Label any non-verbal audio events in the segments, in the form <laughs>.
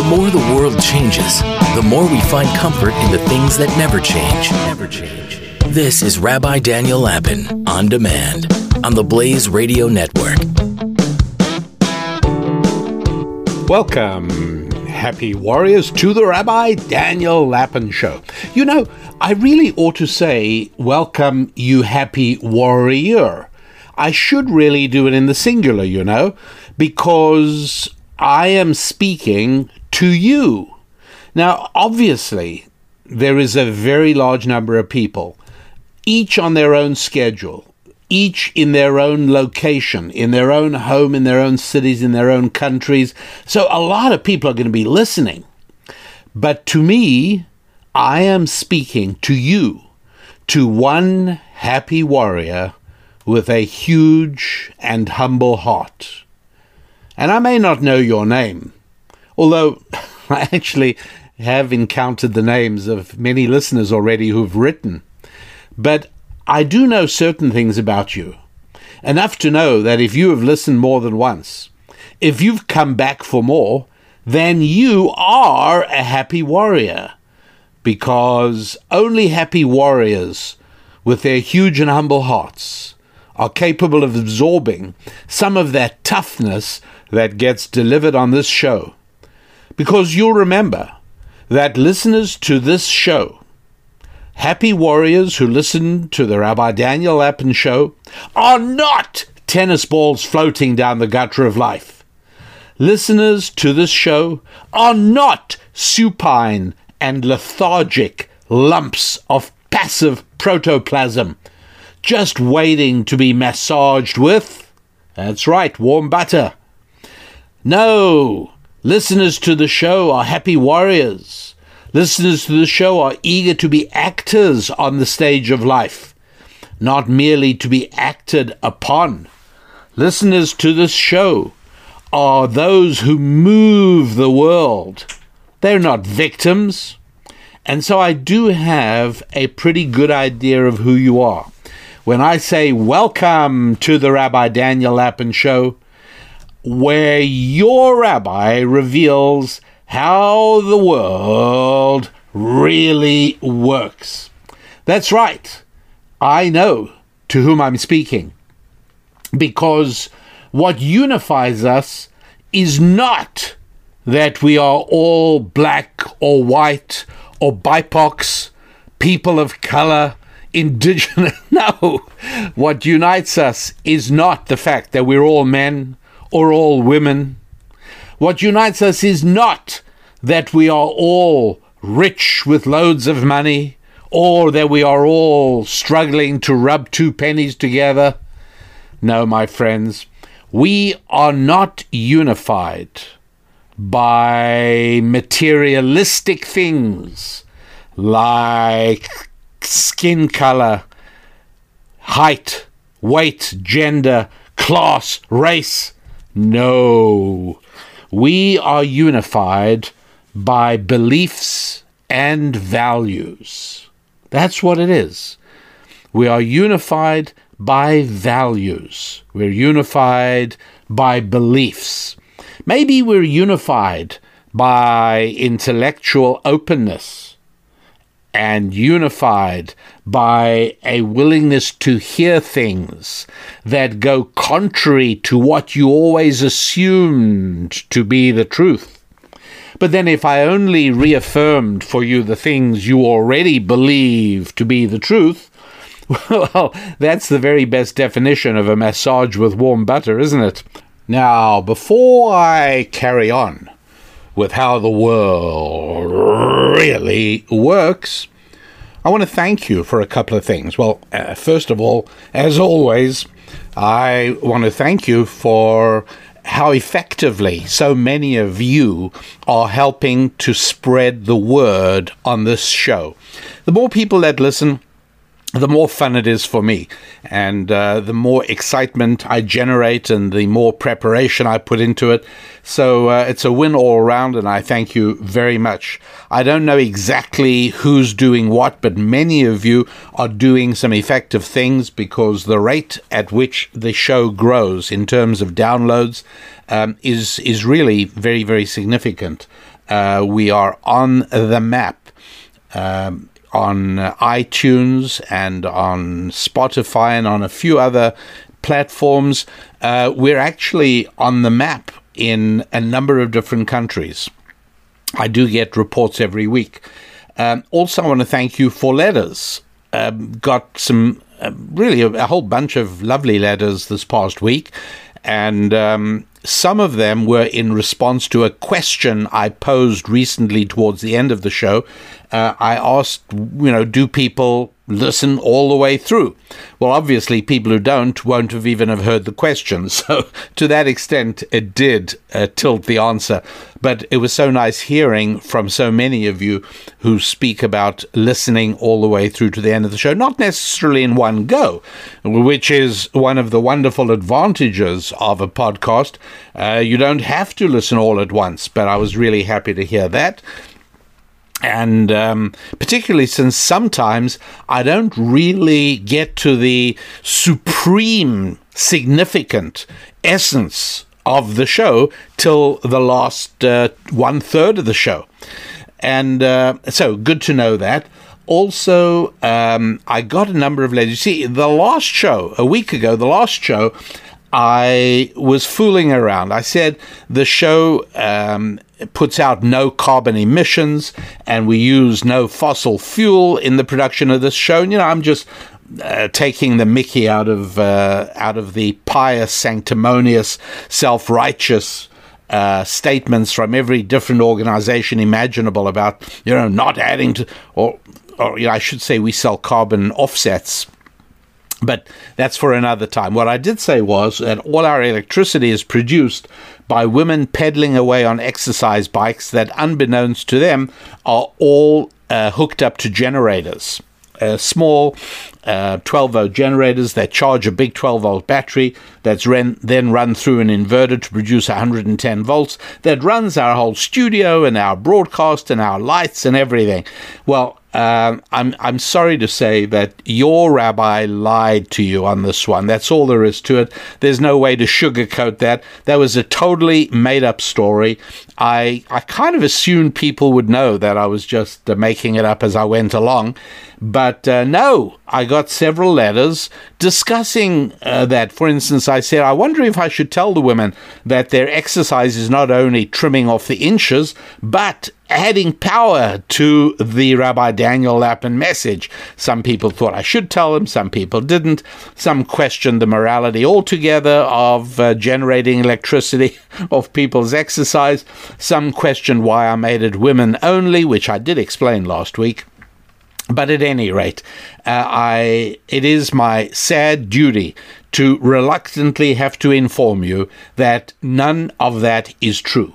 The more the world changes, the more we find comfort in the things that never change. Never change. This is Rabbi Daniel Lapin on demand on the Blaze Radio Network. Welcome, happy warriors, to the Rabbi Daniel Lapin Show. You know, I really ought to say, welcome, you happy warrior. I should really do it in the singular, you know, because I am speaking to you. Now, obviously, there is a very large number of people, each on their own schedule, each in their own location, in their own home, in their own cities, in their own countries. So a lot of people are going to be listening. But to me, I am speaking to you, to one happy warrior with a huge and humble heart. And I may not know your name, although <laughs> I actually have encountered the names of many listeners already who've written. But I do know certain things about you. Enough to know that if you have listened more than once, if you've come back for more, then you are a happy warrior. Because only happy warriors with their huge and humble hearts are capable of absorbing some of that toughness that gets delivered on this show. Because you'll remember that listeners to this show, happy warriors who listen to the Rabbi Daniel Lapin show, are not tennis balls floating down the gutter of life. Listeners to this show are not supine and lethargic lumps of passive protoplasm just waiting to be massaged with, that's right, warm butter. No, listeners to the show are happy warriors. Listeners to the show are eager to be actors on the stage of life, not merely to be acted upon. Listeners to this show are those who move the world. They're not victims. And so I do have a pretty good idea of who you are. When I say welcome to the Rabbi Daniel Lapin Show, where your rabbi reveals how the world really works. That's right. I know to whom I'm speaking. Because what unifies us is not that we are all black or white or BIPOCs, people of color, indigenous. <laughs> No. What unites us is not the fact that we're all men or all women. What unites us is not that we are all rich with loads of money or that we are all struggling to rub two pennies together. No, my friends, we are not unified by materialistic things like skin color, height, weight, gender, class, race. No. We are unified by beliefs and values. That's what it is. We are unified by values. We're unified by beliefs. Maybe we're unified by intellectual openness and unified by a willingness to hear things that go contrary to what you always assumed to be the truth. But then, if I only reaffirmed for you the things you already believe to be the truth, <laughs> well, that's the very best definition of a massage with warm butter, isn't it? Now, before I carry on with how the world really works, I want to thank you for a couple of things. Well, uh, first of all, as always, I want to thank you for how effectively so many of you are helping to spread the word on this show. The more people that listen, the more fun it is for me, and uh, the more excitement I generate, and the more preparation I put into it. So uh, it's a win all around, and I thank you very much. I don't know exactly who's doing what, but many of you are doing some effective things because the rate at which the show grows in terms of downloads um, is is really very very significant. Uh, we are on the map. Um, on iTunes and on Spotify and on a few other platforms. Uh, we're actually on the map in a number of different countries. I do get reports every week. Um, also, I want to thank you for letters. Um, got some uh, really a, a, whole bunch of lovely letters this past week, and um, some of them were in response to a question I posed recently towards the end of the show. Uh, I asked, you know, do people listen all the way through? Well, obviously, people who don't won't have even have heard the question. <laughs> So, to that extent, it did uh, tilt the answer. But it was so nice hearing from so many of you who speak about listening all the way through to the end of the show, not necessarily in one go, which is one of the wonderful advantages of a podcast. Uh, you don't have to listen all at once, but I was really happy to hear that and um, particularly since sometimes I don't really get to the supreme significant essence of the show till the last uh, one third of the show. And uh, so good to know that. Also, um, I got a number of. You see, the last show, a week ago, the last show, I was fooling around. I said the show um, puts out no carbon emissions and we use no fossil fuel in the production of this show. And, you know, I'm just uh, taking the Mickey out of uh, out of the pious, sanctimonious, self-righteous uh, statements from every different organization imaginable about you know not adding to or or you know, I should say we sell carbon offsets but that's for another time. What I did say was that all our electricity is produced by women pedaling away on exercise bikes that, unbeknownst to them, are all uh, hooked up to generators. Uh, small uh, 12 volt generators that charge a big 12 volt battery that's then run through an inverter to produce 110 volts that runs our whole studio and our broadcast and our lights and everything. Well, um, I'm I'm sorry to say that your rabbi lied to you on this one. That's all there is to it. There's no way to sugarcoat that. That was a totally made up story. I I kind of assumed people would know that I was just uh, making it up as I went along, but uh, no, I got several letters discussing uh, that. For instance, I said, I wonder if I should tell the women that their exercise is not only trimming off the inches, but adding power to the Rabbi Daniel Lapin message. Some people thought I should tell them, some people didn't. Some questioned the morality altogether of uh, generating electricity <laughs> of people's exercise. Some questioned why I made it women only, which I did explain last week. But at any rate, uh, I it is my sad duty to reluctantly have to inform you that none of that is true.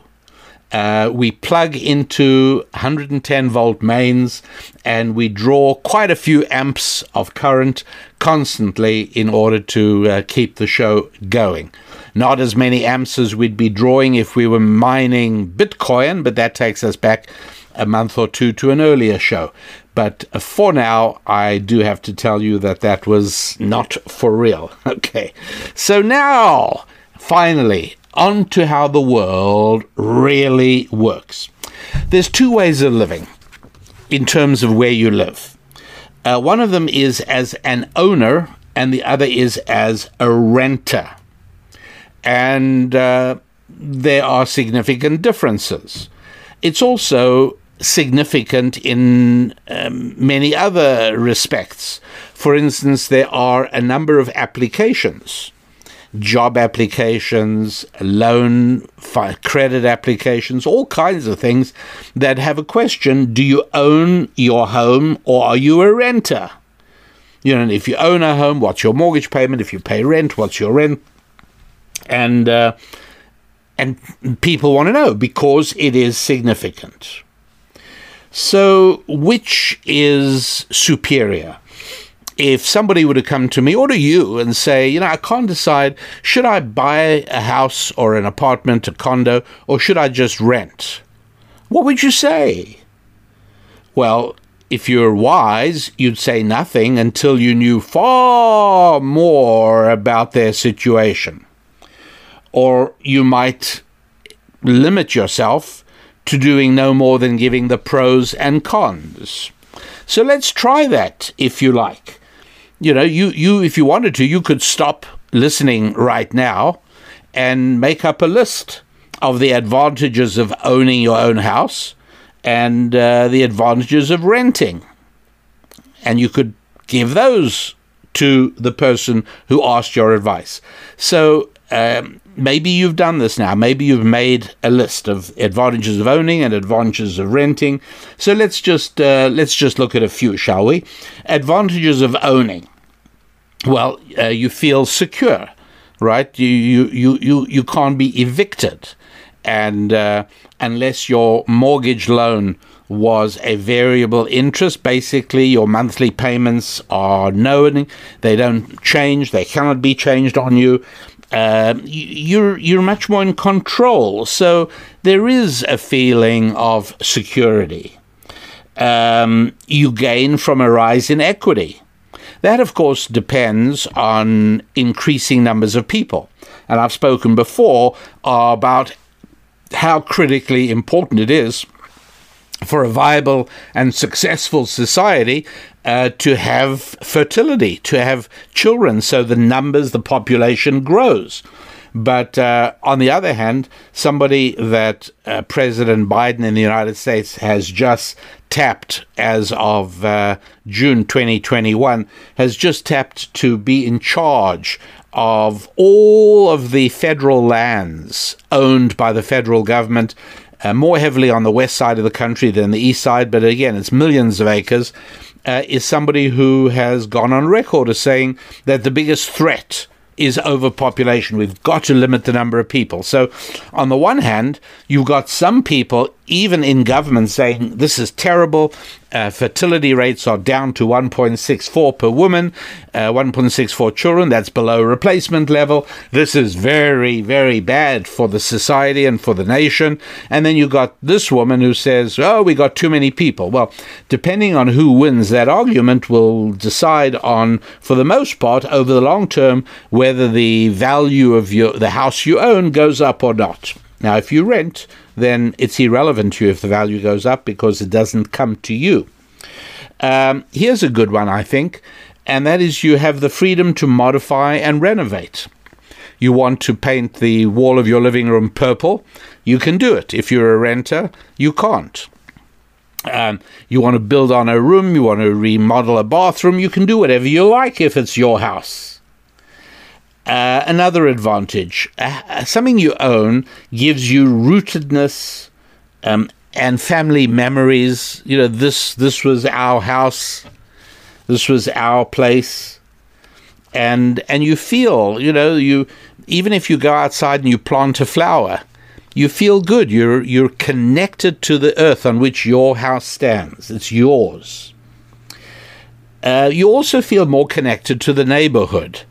Uh, we plug into 110 volt mains and we draw quite a few amps of current constantly in order to uh, keep the show going. Not as many amps as we'd be drawing if we were mining Bitcoin, but that takes us back a month or two to an earlier show. But for now, I do have to tell you that that was not for real. <laughs> Okay. So now, finally, on to how the world really works. There's two ways of living in terms of where you live. Uh, one of them is as an owner, and the other is as a renter. And uh, there are significant differences. It's also significant in um, many other respects. For instance, there are a number of applications job applications, loan, credit applications, all kinds of things that have a question do you own your home or are you a renter? You know, if you own a home, what's your mortgage payment? If you pay rent, what's your rent? And uh, and people want to know because it is significant. So, which is superior? If somebody were to come to me or to you and say, you know, I can't decide, should I buy a house or an apartment, a condo, or should I just rent? What would you say? Well, if you're wise, you'd say nothing until you knew far more about their situation. Or you might limit yourself to doing no more than giving the pros and cons. So let's try that if you like. You know, you, you if you wanted to, you could stop listening right now and make up a list of the advantages of owning your own house and uh, the advantages of renting. And you could give those to the person who asked your advice. So um, maybe you've done this now. Maybe you've made a list of advantages of owning and advantages of renting. So let's just uh, let's just look at a few, shall we? Advantages of owning. Well, uh, you feel secure, right? You you you you you can't be evicted, and uh, unless your mortgage loan was a variable interest. Basically, your monthly payments are known, they don't change, they cannot be changed on you. Um, you're you're much more in control. So there is a feeling of security. Um, you gain from a rise in equity. That, of course, depends on increasing numbers of people. And I've spoken before about how critically important it is for a viable and successful society uh, to have fertility, to have children, so the numbers, the population grows. But uh, on the other hand, somebody that uh, President Biden in the United States has just tapped as of uh, June 2021 has just tapped to be in charge of all of the federal lands owned by the federal government uh, more heavily on the west side of the country than the east side, but again, it's millions of acres, uh, is somebody who has gone on record as saying that the biggest threat is overpopulation. We've got to limit the number of people. So, on the one hand, you've got some people, even in government, saying this is terrible. Uh, fertility rates are down to 1.64 per woman, uh, 1.64 children. That's below replacement level. This is very, very bad for the society and for the nation. And then you got this woman who says, oh, we got too many people. Well, depending on who wins that argument, will decide on, for the most part, over the long term, whether the value of your the house you own goes up or not. Now, if you rent, then it's irrelevant to you if the value goes up because it doesn't come to you. Um, here's a good one, I think, and that is you have the freedom to modify and renovate. You want to paint the wall of your living room purple, you can do it. If you're a renter, you can't. Um, you want to build on a room, you want to remodel a bathroom, you can do whatever you like if it's your house. Uh, another advantage uh, something you own gives you rootedness um, and family memories. You know, this this was our house, this was our place, and and you feel, you know, you even if you go outside and you plant a flower, you feel good. You're you're connected to the earth on which your house stands. It's yours. Uh, you also feel more connected to the neighborhood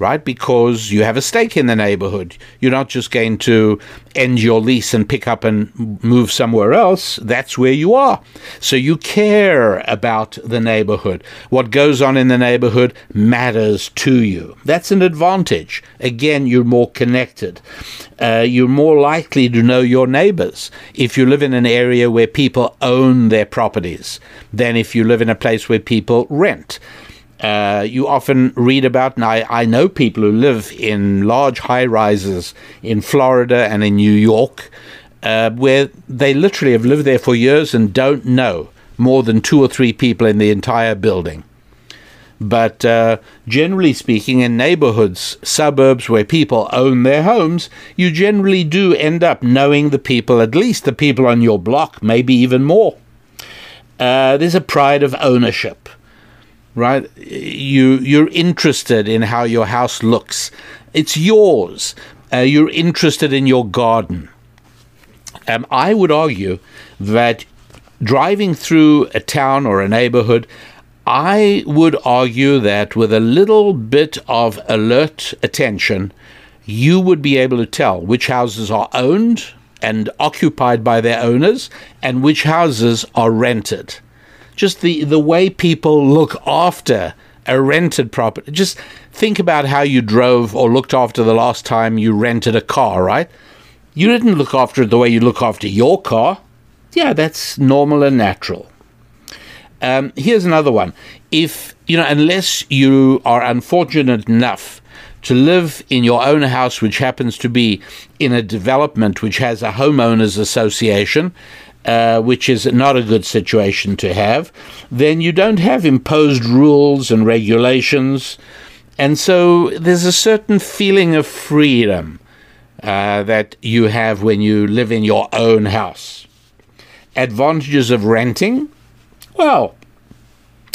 right? Because you have a stake in the neighborhood. You're not just going to end your lease and pick up and move somewhere else. That's where you are. So you care about the neighborhood. What goes on in the neighborhood matters to you. That's an advantage. Again, you're more connected. Uh, you're more likely to know your neighbors if you live in an area where people own their properties than if you live in a place where people rent. Uh, you often read about, and I, I know people who live in large high rises in Florida and in New York, uh, where they literally have lived there for years and don't know more than two or three people in the entire building. But uh, generally speaking, in neighborhoods, suburbs where people own their homes, you generally do end up knowing the people, at least the people on your block, maybe even more. Uh, there's a pride of ownership right? You you're interested in how your house looks. It's yours. uh, you're interested in your garden. Um, I would argue that driving through a town or a neighborhood, I would argue that with a little bit of alert attention, you would be able to tell which houses are owned and occupied by their owners and which houses are rented. Just the, the way people look after a rented property. Just think about how you drove or looked after the last time you rented a car, right? You didn't look after it the way you look after your car. Yeah, that's normal and natural. Um, here's another one. If, you know, unless you are unfortunate enough to live in your own house, which happens to be in a development which has a homeowners association, uh, which is not a good situation to have, then you don't have imposed rules and regulations. And so there's a certain feeling of freedom uh, that you have when you live in your own house. Advantages of renting? Well,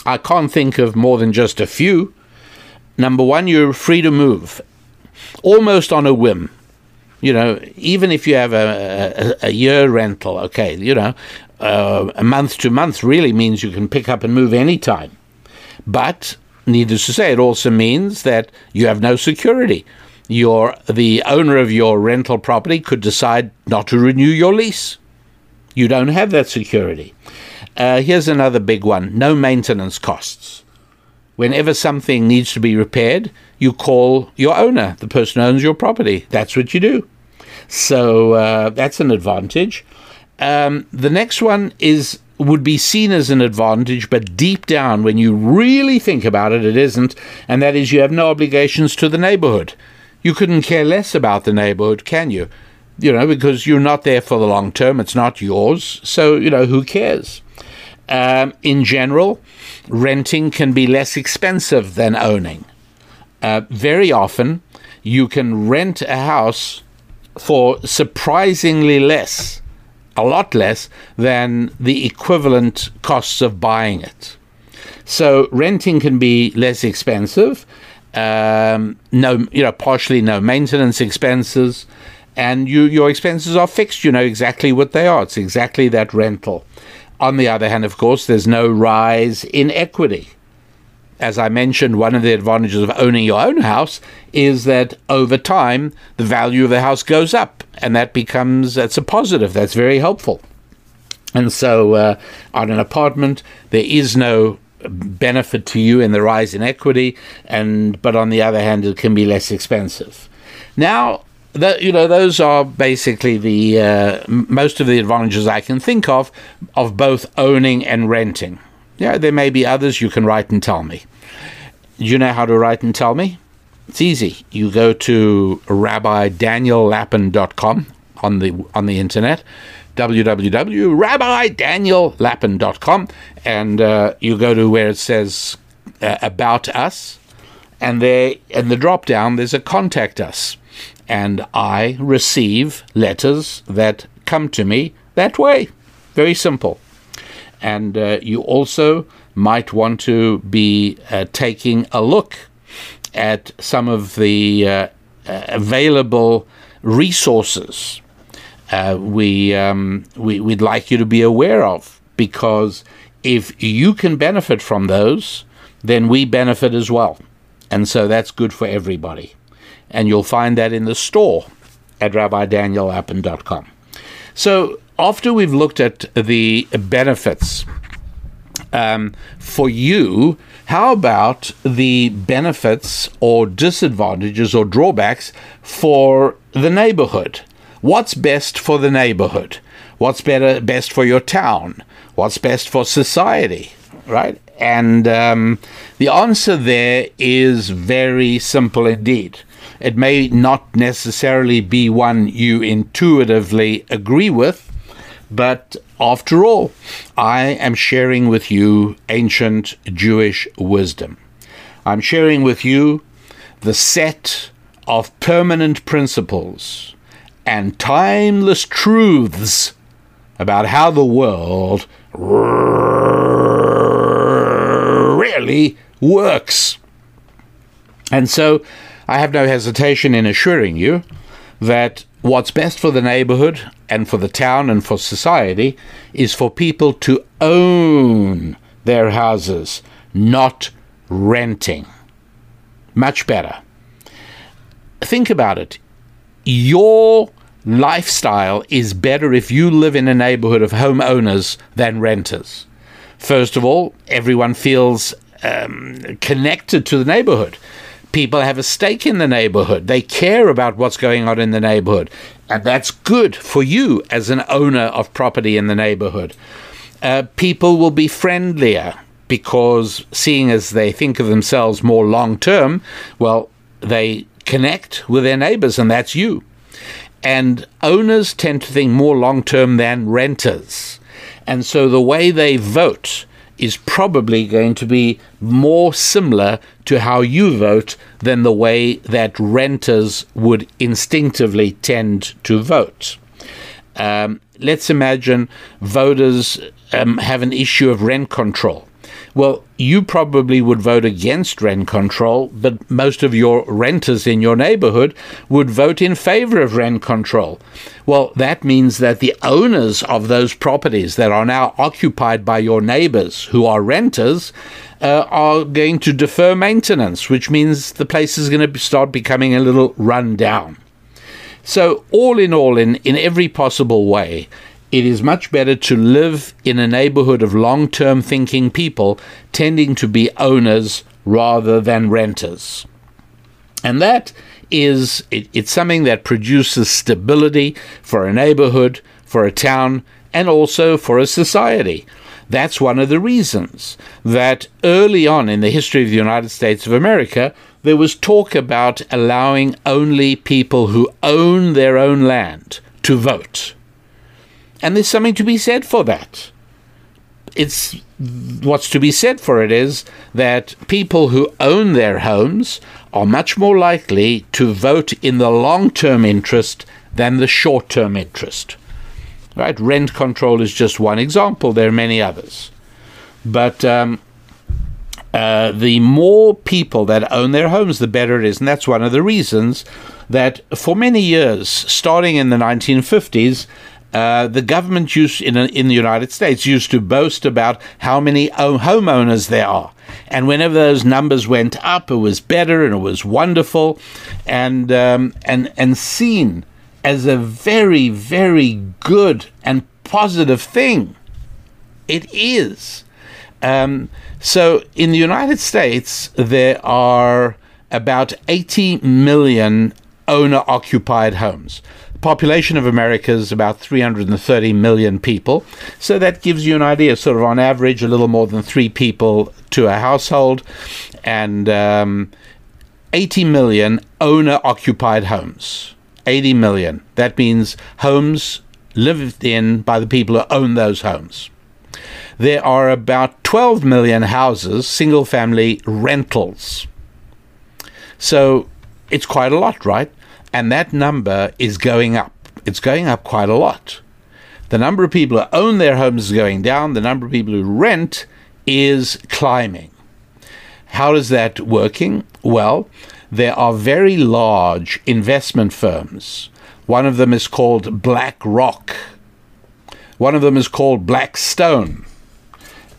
I can't think of more than just a few. Number one, you're free to move almost on a whim. You know, even if you have a, a, a year rental, okay, you know, uh, a month to month really means you can pick up and move anytime. But needless to say, it also means that you have no security. Your the owner of your rental property could decide not to renew your lease. You don't have that security. Uh, here's another big one: no maintenance costs. Whenever something needs to be repaired, you call your owner, the person who owns your property. That's what you do. So uh, that's an advantage. Um, the next one is would be seen as an advantage, but deep down, when you really think about it, it isn't, and that is you have no obligations to the neighborhood. You couldn't care less about the neighborhood, can you? You know, because you're not there for the long term, it's not yours, so, you know, who cares? Um, in general, renting can be less expensive than owning. Uh, very often, you can rent a house for surprisingly less, a lot less than the equivalent costs of buying it. So renting can be less expensive. Um, no, you know, partially no maintenance expenses, and you, your expenses are fixed. You know exactly what they are. It's exactly that rental. On the other hand, of course, there's no rise in equity as I mentioned, one of the advantages of owning your own house is that over time the value of the house goes up, and that becomes that's a positive. That's very helpful. And so, uh, on an apartment, there is no benefit to you in the rise in equity, and but on the other hand, it can be less expensive. Now, the, you know, those are basically the uh, most of the advantages I can think of of both owning and renting. Yeah, there may be others you can write and tell me. You know how to write and tell me? It's easy. You go to rabbidaniellapin.com on the on the internet, www.rabbidaniellapin.com, and uh, you go to where it says uh, about us, and there in the drop down there's a contact us, and I receive letters that come to me that way. Very simple and uh, you also might want to be uh, taking a look at some of the uh, available resources uh, we, um, we, we'd like you to be aware of because if you can benefit from those, then we benefit as well. And so that's good for everybody. And you'll find that in the store at rabbidaniellapin.com. So after we've looked at the benefits um, for you, how about the benefits or disadvantages or drawbacks for the neighborhood? What's best for the neighborhood? What's better best for your town? What's best for society? Right? And um, the answer there is very simple indeed. It may not necessarily be one you intuitively agree with, but after all, I am sharing with you ancient Jewish wisdom. I'm sharing with you the set of permanent principles and timeless truths about how the world really works. And so I have no hesitation in assuring you that what's best for the neighborhood and for the town and for society is for people to own their houses, not renting. Much better. Think about it. Your lifestyle is better if you live in a neighborhood of homeowners than renters. First of all, everyone feels um, connected to the neighborhood. People have a stake in the neighborhood. They care about what's going on in the neighborhood. And that's good for you as an owner of property in the neighborhood. Uh, people will be friendlier because, seeing as they think of themselves more long term, well, they connect with their neighbors, and that's you. And owners tend to think more long term than renters. And so the way they vote is probably going to be more similar to how you vote than the way that renters would instinctively tend to vote. Um, let's imagine voters um, have an issue of rent control. Well, you probably would vote against rent control, but most of your renters in your neighborhood would vote in favor of rent control. Well, that means that the owners of those properties that are now occupied by your neighbors who are renters uh, are going to defer maintenance, which means the place is going to start becoming a little run down. So, all in all, in, in every possible way, it is much better to live in a neighborhood of long term thinking people tending to be owners rather than renters. And that is, it, it's something that produces stability for a neighborhood, for a town, and also for a society. That's one of the reasons that early on in the history of the United States of America, there was talk about allowing only people who own their own land to vote. And there's something to be said for that. It's what's to be said for it is that people who own their homes are much more likely to vote in the long term interest than the short term interest. Right? Rent control is just one example, there are many others. But um, uh, the more people that own their homes, the better it is. And that's one of the reasons that for many years, starting in the 1950s, uh, the government used in in the United States used to boast about how many homeowners there are, and whenever those numbers went up, it was better and it was wonderful, and um, and and seen as a very very good and positive thing. It is. Um, so in the United States, there are about 80 million owner occupied homes population of America is about 330 million people. So that gives you an idea, sort of on average, a little more than three people to a household, and um, 80 million owner occupied homes. 80 million. That means homes lived in by the people who own those homes. There are about 12 million houses, single family rentals. So it's quite a lot, right? And that number is going up. It's going up quite a lot. The number of people who own their homes is going down, the number of people who rent is climbing. How is that working? Well, there are very large investment firms. One of them is called BlackRock. One of them is called Blackstone.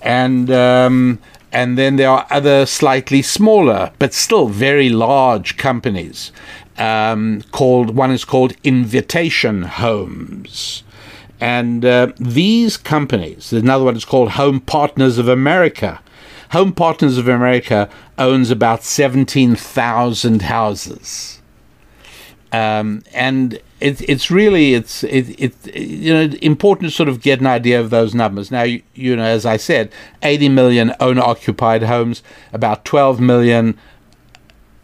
And um, and then there are other slightly smaller but still very large companies um, called one is called Invitation Homes. And uh, these companies, another one is called Home Partners of America. Home Partners of America owns about 17,000 houses. Um, and it, it's really it's it, it you know important to sort of get an idea of those numbers. Now you, you know as I said, 80 million owner occupied homes, about 12 million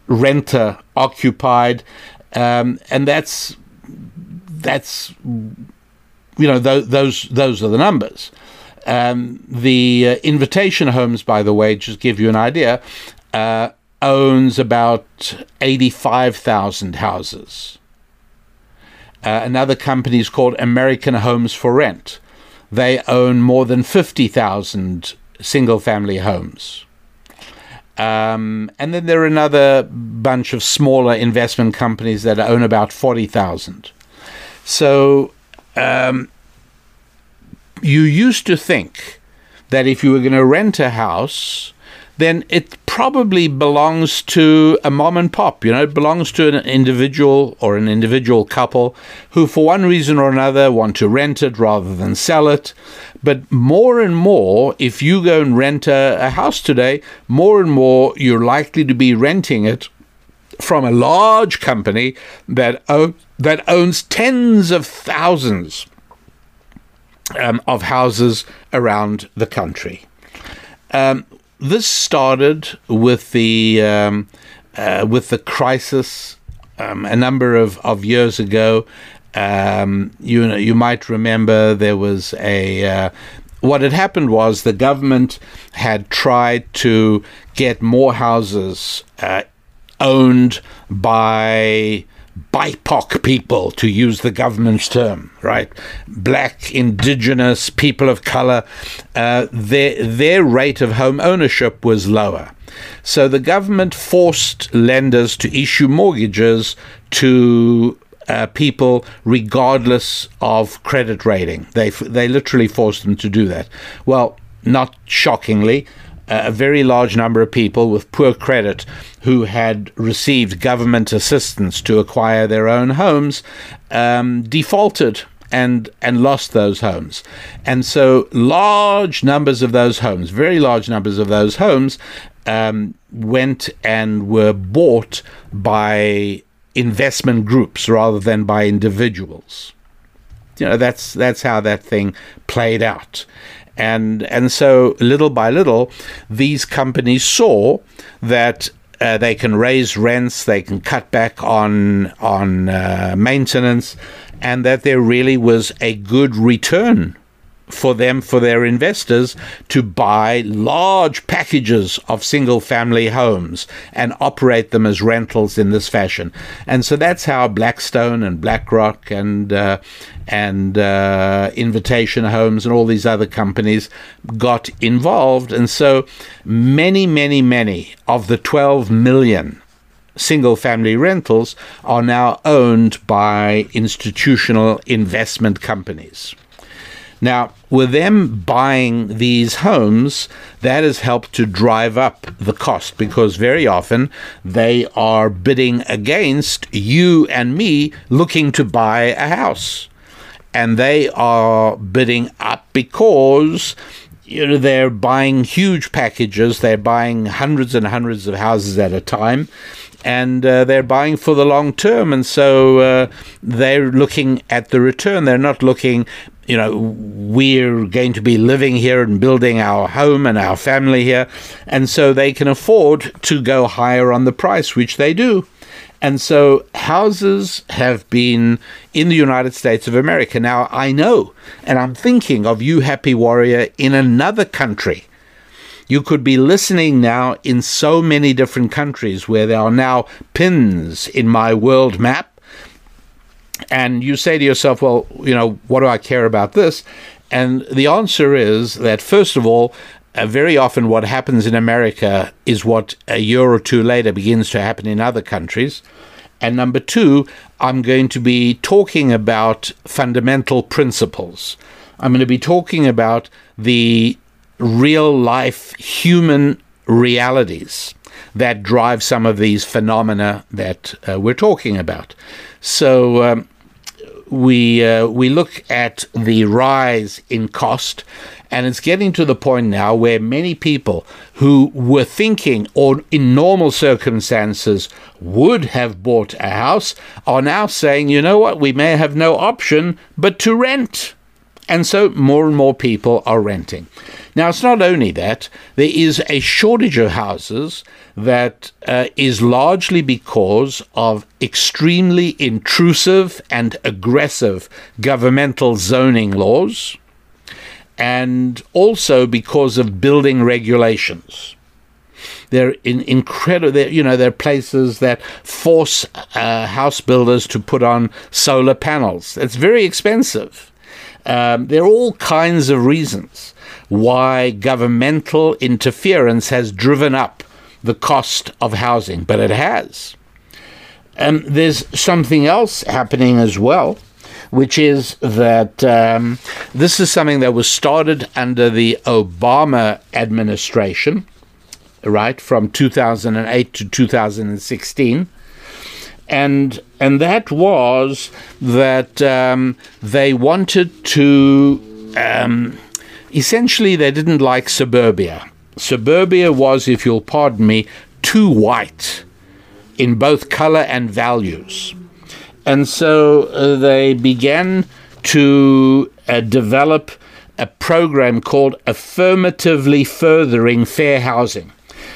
renter occupied, um, and that's that's you know th- those those are the numbers. Um, the uh, invitation homes, by the way, just give you an idea, uh, owns about eighty-five thousand houses. Uh, another company is called American Homes for Rent. They own more than fifty thousand single-family homes. Um, and then there are another bunch of smaller investment companies that own about 40,000. So um, you used to think that if you were going to rent a house, then it probably belongs to a mom and pop. You know, it belongs to an individual or an individual couple who, for one reason or another, want to rent it rather than sell it. But more and more, if you go and rent a, a house today, more and more you're likely to be renting it from a large company that o- that owns tens of thousands um, of houses around the country. Um, this started with the um, uh, with the crisis um, a number of, of years ago. Um, you know, you might remember there was a uh, what had happened was the government had tried to get more houses uh, owned by BIPOC people, to use the government's term, right? Black, indigenous, people of color, uh, their, their rate of home ownership was lower. So the government forced lenders to issue mortgages to uh, people regardless of credit rating. They, they literally forced them to do that. Well, not shockingly, a very large number of people with poor credit who had received government assistance to acquire their own homes um, defaulted and and lost those homes. And so large numbers of those homes, very large numbers of those homes, um, went and were bought by investment groups rather than by individuals. You know, that's that's how that thing played out and and so little by little, these companies saw that uh, they can raise rents, they can cut back on on uh, maintenance, and that there really was a good return for them, for their investors, to buy large packages of single family homes and operate them as rentals in this fashion. And so that's how Blackstone and BlackRock and uh, and uh, Invitation Homes and all these other companies got involved. And so many, many, many of the 12 million single family rentals are now owned by institutional investment companies. Now, with them buying these homes, that has helped to drive up the cost because very often they are bidding against you and me looking to buy a house. And they are bidding up because you know they're buying huge packages they're buying hundreds and hundreds of houses at a time and uh, they're buying for the long term and so uh, they're looking at the return they're not looking you know, we're going to be living here and building our home and our family here. And so they can afford to go higher on the price, which they do. And so houses have been in the United States of America. Now, I know, and I'm thinking of you, Happy Warrior, in another country. You could be listening now in so many different countries where there are now pins in my world map and you say to yourself, well, you know, what do I care about this? And the answer is that, first of all, uh, very often what happens in America is what a year or two later begins to happen in other countries. And number two, I'm going to be talking about fundamental principles. I'm going to be talking about the real life human realities that drive some of these phenomena that uh, we're talking about. So, um, we uh, we look at the rise in cost, and it's getting to the point now where many people who were thinking, or in normal circumstances would have bought a house, are now saying, you know what, we may have no option but to rent. And so more and more people are renting. Now, it's not only that, there is a shortage of houses that uh, is largely because of extremely intrusive and aggressive governmental zoning laws, and also because of building regulations. They're in incredible. You know, there are places that force uh, house builders to put on solar panels. It's very expensive. Um, there are all kinds of reasons why governmental interference has driven up the cost of housing, but it has. Um, there's something else happening as well, which is that um, this is something that was started under the Obama administration, right, from 2008 to 2016 and and that was that um, they wanted to um, essentially they didn't like suburbia. Suburbia was, if you'll pardon me, too white in both color and values, and so uh, they began to uh, develop a program called Affirmatively Furthering Fair Housing.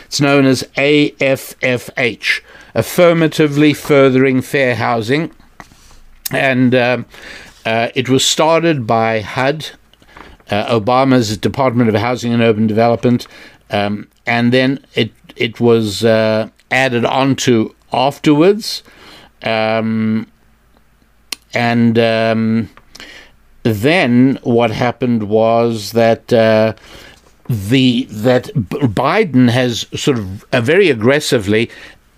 It's known as AFFH affirmatively furthering fair housing. And uh, uh, it was started by HUD, uh, Obama's Department of Housing and Urban Development, um, and then it it was uh, added on to afterwards, um, and um, then what happened was that uh, the that Biden has sort of uh, very aggressively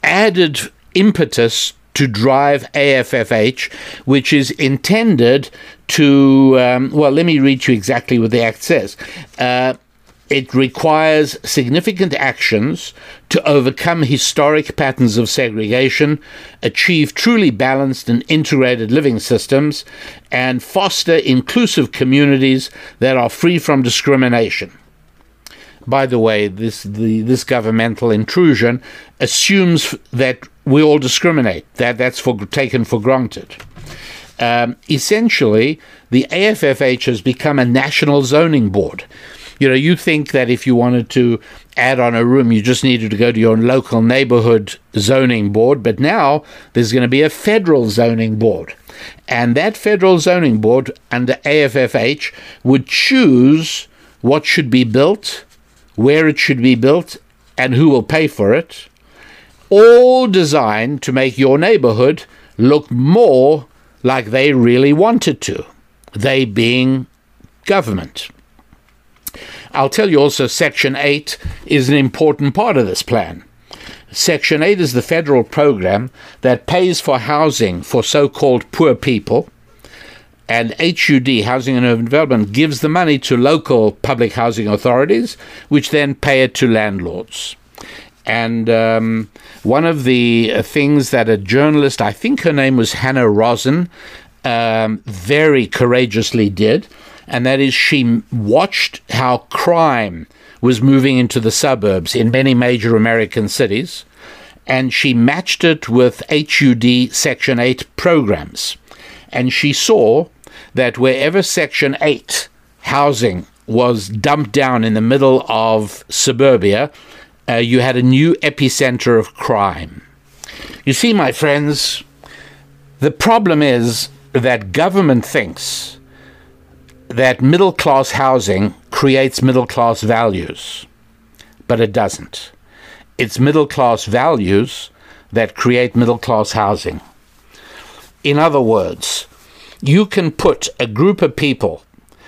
added impetus to drive AFFH, which is intended to, um, well, let me read you exactly what the Act says. Uh, it requires significant actions to overcome historic patterns of segregation, achieve truly balanced and integrated living systems, and foster inclusive communities that are free from discrimination by the way, this the this governmental intrusion assumes that we all discriminate. That that's for taken for granted. Um, essentially, the AFFH has become a national zoning board. You know, you think that if you wanted to add on a room, you just needed to go to your local neighborhood zoning board, but now there's going to be a federal zoning board. And that federal zoning board under AFFH would choose what should be built, where it should be built, and who will pay for it, all designed to make your neighborhood look more like they really wanted to, they being government. I'll tell you also, Section 8 is an important part of this plan. Section 8 is the federal program that pays for housing for so called poor people and HUD, Housing and Urban Development, gives the money to local public housing authorities, which then pay it to landlords. And um, one of the uh, things that a journalist, I think her name was Hanna Rosin, um, very courageously did, and that is she watched how crime was moving into the suburbs in many major American cities, and she matched it with HUD Section 8 programs. And she saw that wherever Section 8 housing was dumped down in the middle of suburbia, uh, you had a new epicenter of crime. You see, my friends, the problem is that government thinks that middle class housing creates middle class values, but it doesn't. It's middle class values that create middle class housing. In other words, you can put a group of people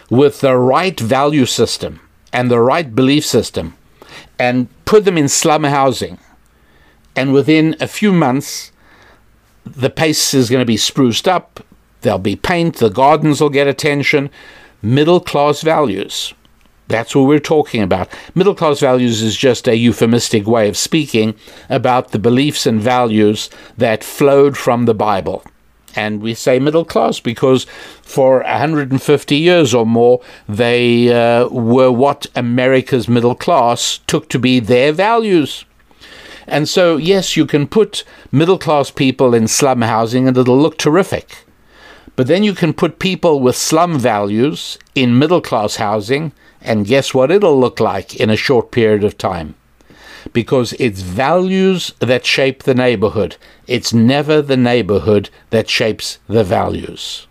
with the right value system and the right belief system and put them in slum housing. And within a few months, the place is going to be spruced up, there'll be paint, the gardens will get attention. Middle class values. That's what we're talking about. Middle class values is just a euphemistic way of speaking about the beliefs and values that flowed from the Bible. And we say middle class because for 150 years or more, they uh, were what America's middle class took to be their values. And so, yes, you can put middle class people in slum housing and it'll look terrific. But then you can put people with slum values in middle class housing, and guess what it'll look like in a short period of time? Because it's values that shape the neighborhood. It's never the neighborhood that shapes the values.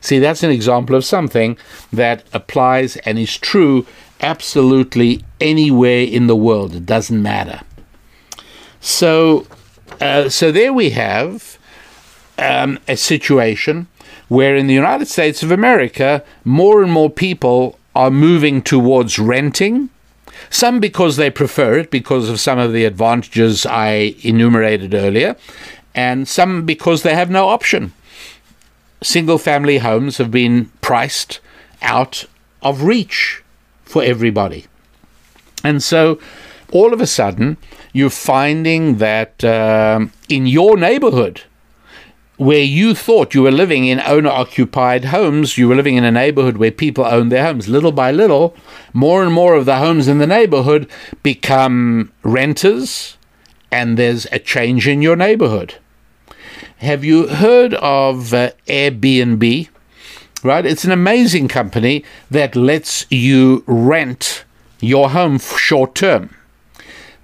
See, that's an example of something that applies and is true absolutely anywhere in the world. It doesn't matter. So, uh, so there we have um, a situation where in the United States of America, more and more people are moving towards renting Some because they prefer it because of some of the advantages I enumerated earlier, and some because they have no option. Single family homes have been priced out of reach for everybody. And so all of a sudden, you're finding that um, in your neighborhood, where you thought you were living in owner occupied homes, you were living in a neighborhood where people own their homes. Little by little, more and more of the homes in the neighborhood become renters, and there's a change in your neighborhood. Have you heard of uh, Airbnb? Right? It's an amazing company that lets you rent your home short term.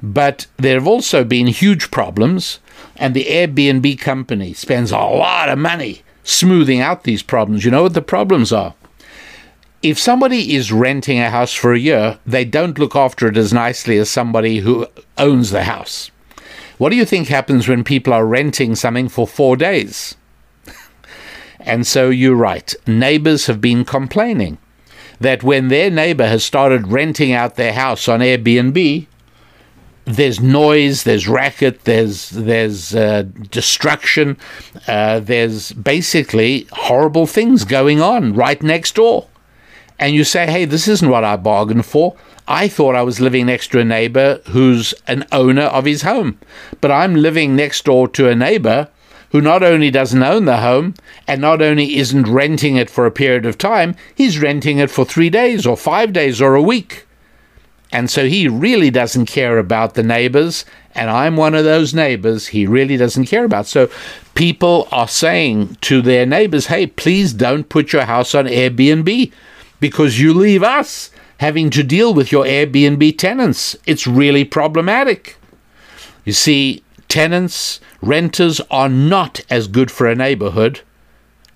But there have also been huge problems, and the Airbnb company spends a lot of money smoothing out these problems. You know what the problems are? If somebody is renting a house for a year, they don't look after it as nicely as somebody who owns the house. What do you think happens when people are renting something for four days? <laughs> and so you're right. Neighbors have been complaining that when their neighbor has started renting out their house on Airbnb, there's noise, there's racket, there's there's uh, destruction, uh, there's basically horrible things going on right next door, and you say, "Hey, this isn't what I bargained for." I thought I was living next to a neighbor who's an owner of his home, but I'm living next door to a neighbor who not only doesn't own the home and not only isn't renting it for a period of time, he's renting it for three days or five days or a week. And so he really doesn't care about the neighbors. And I'm one of those neighbors he really doesn't care about. So people are saying to their neighbors, hey, please don't put your house on Airbnb because you leave us having to deal with your Airbnb tenants. It's really problematic. You see, tenants, renters are not as good for a neighborhood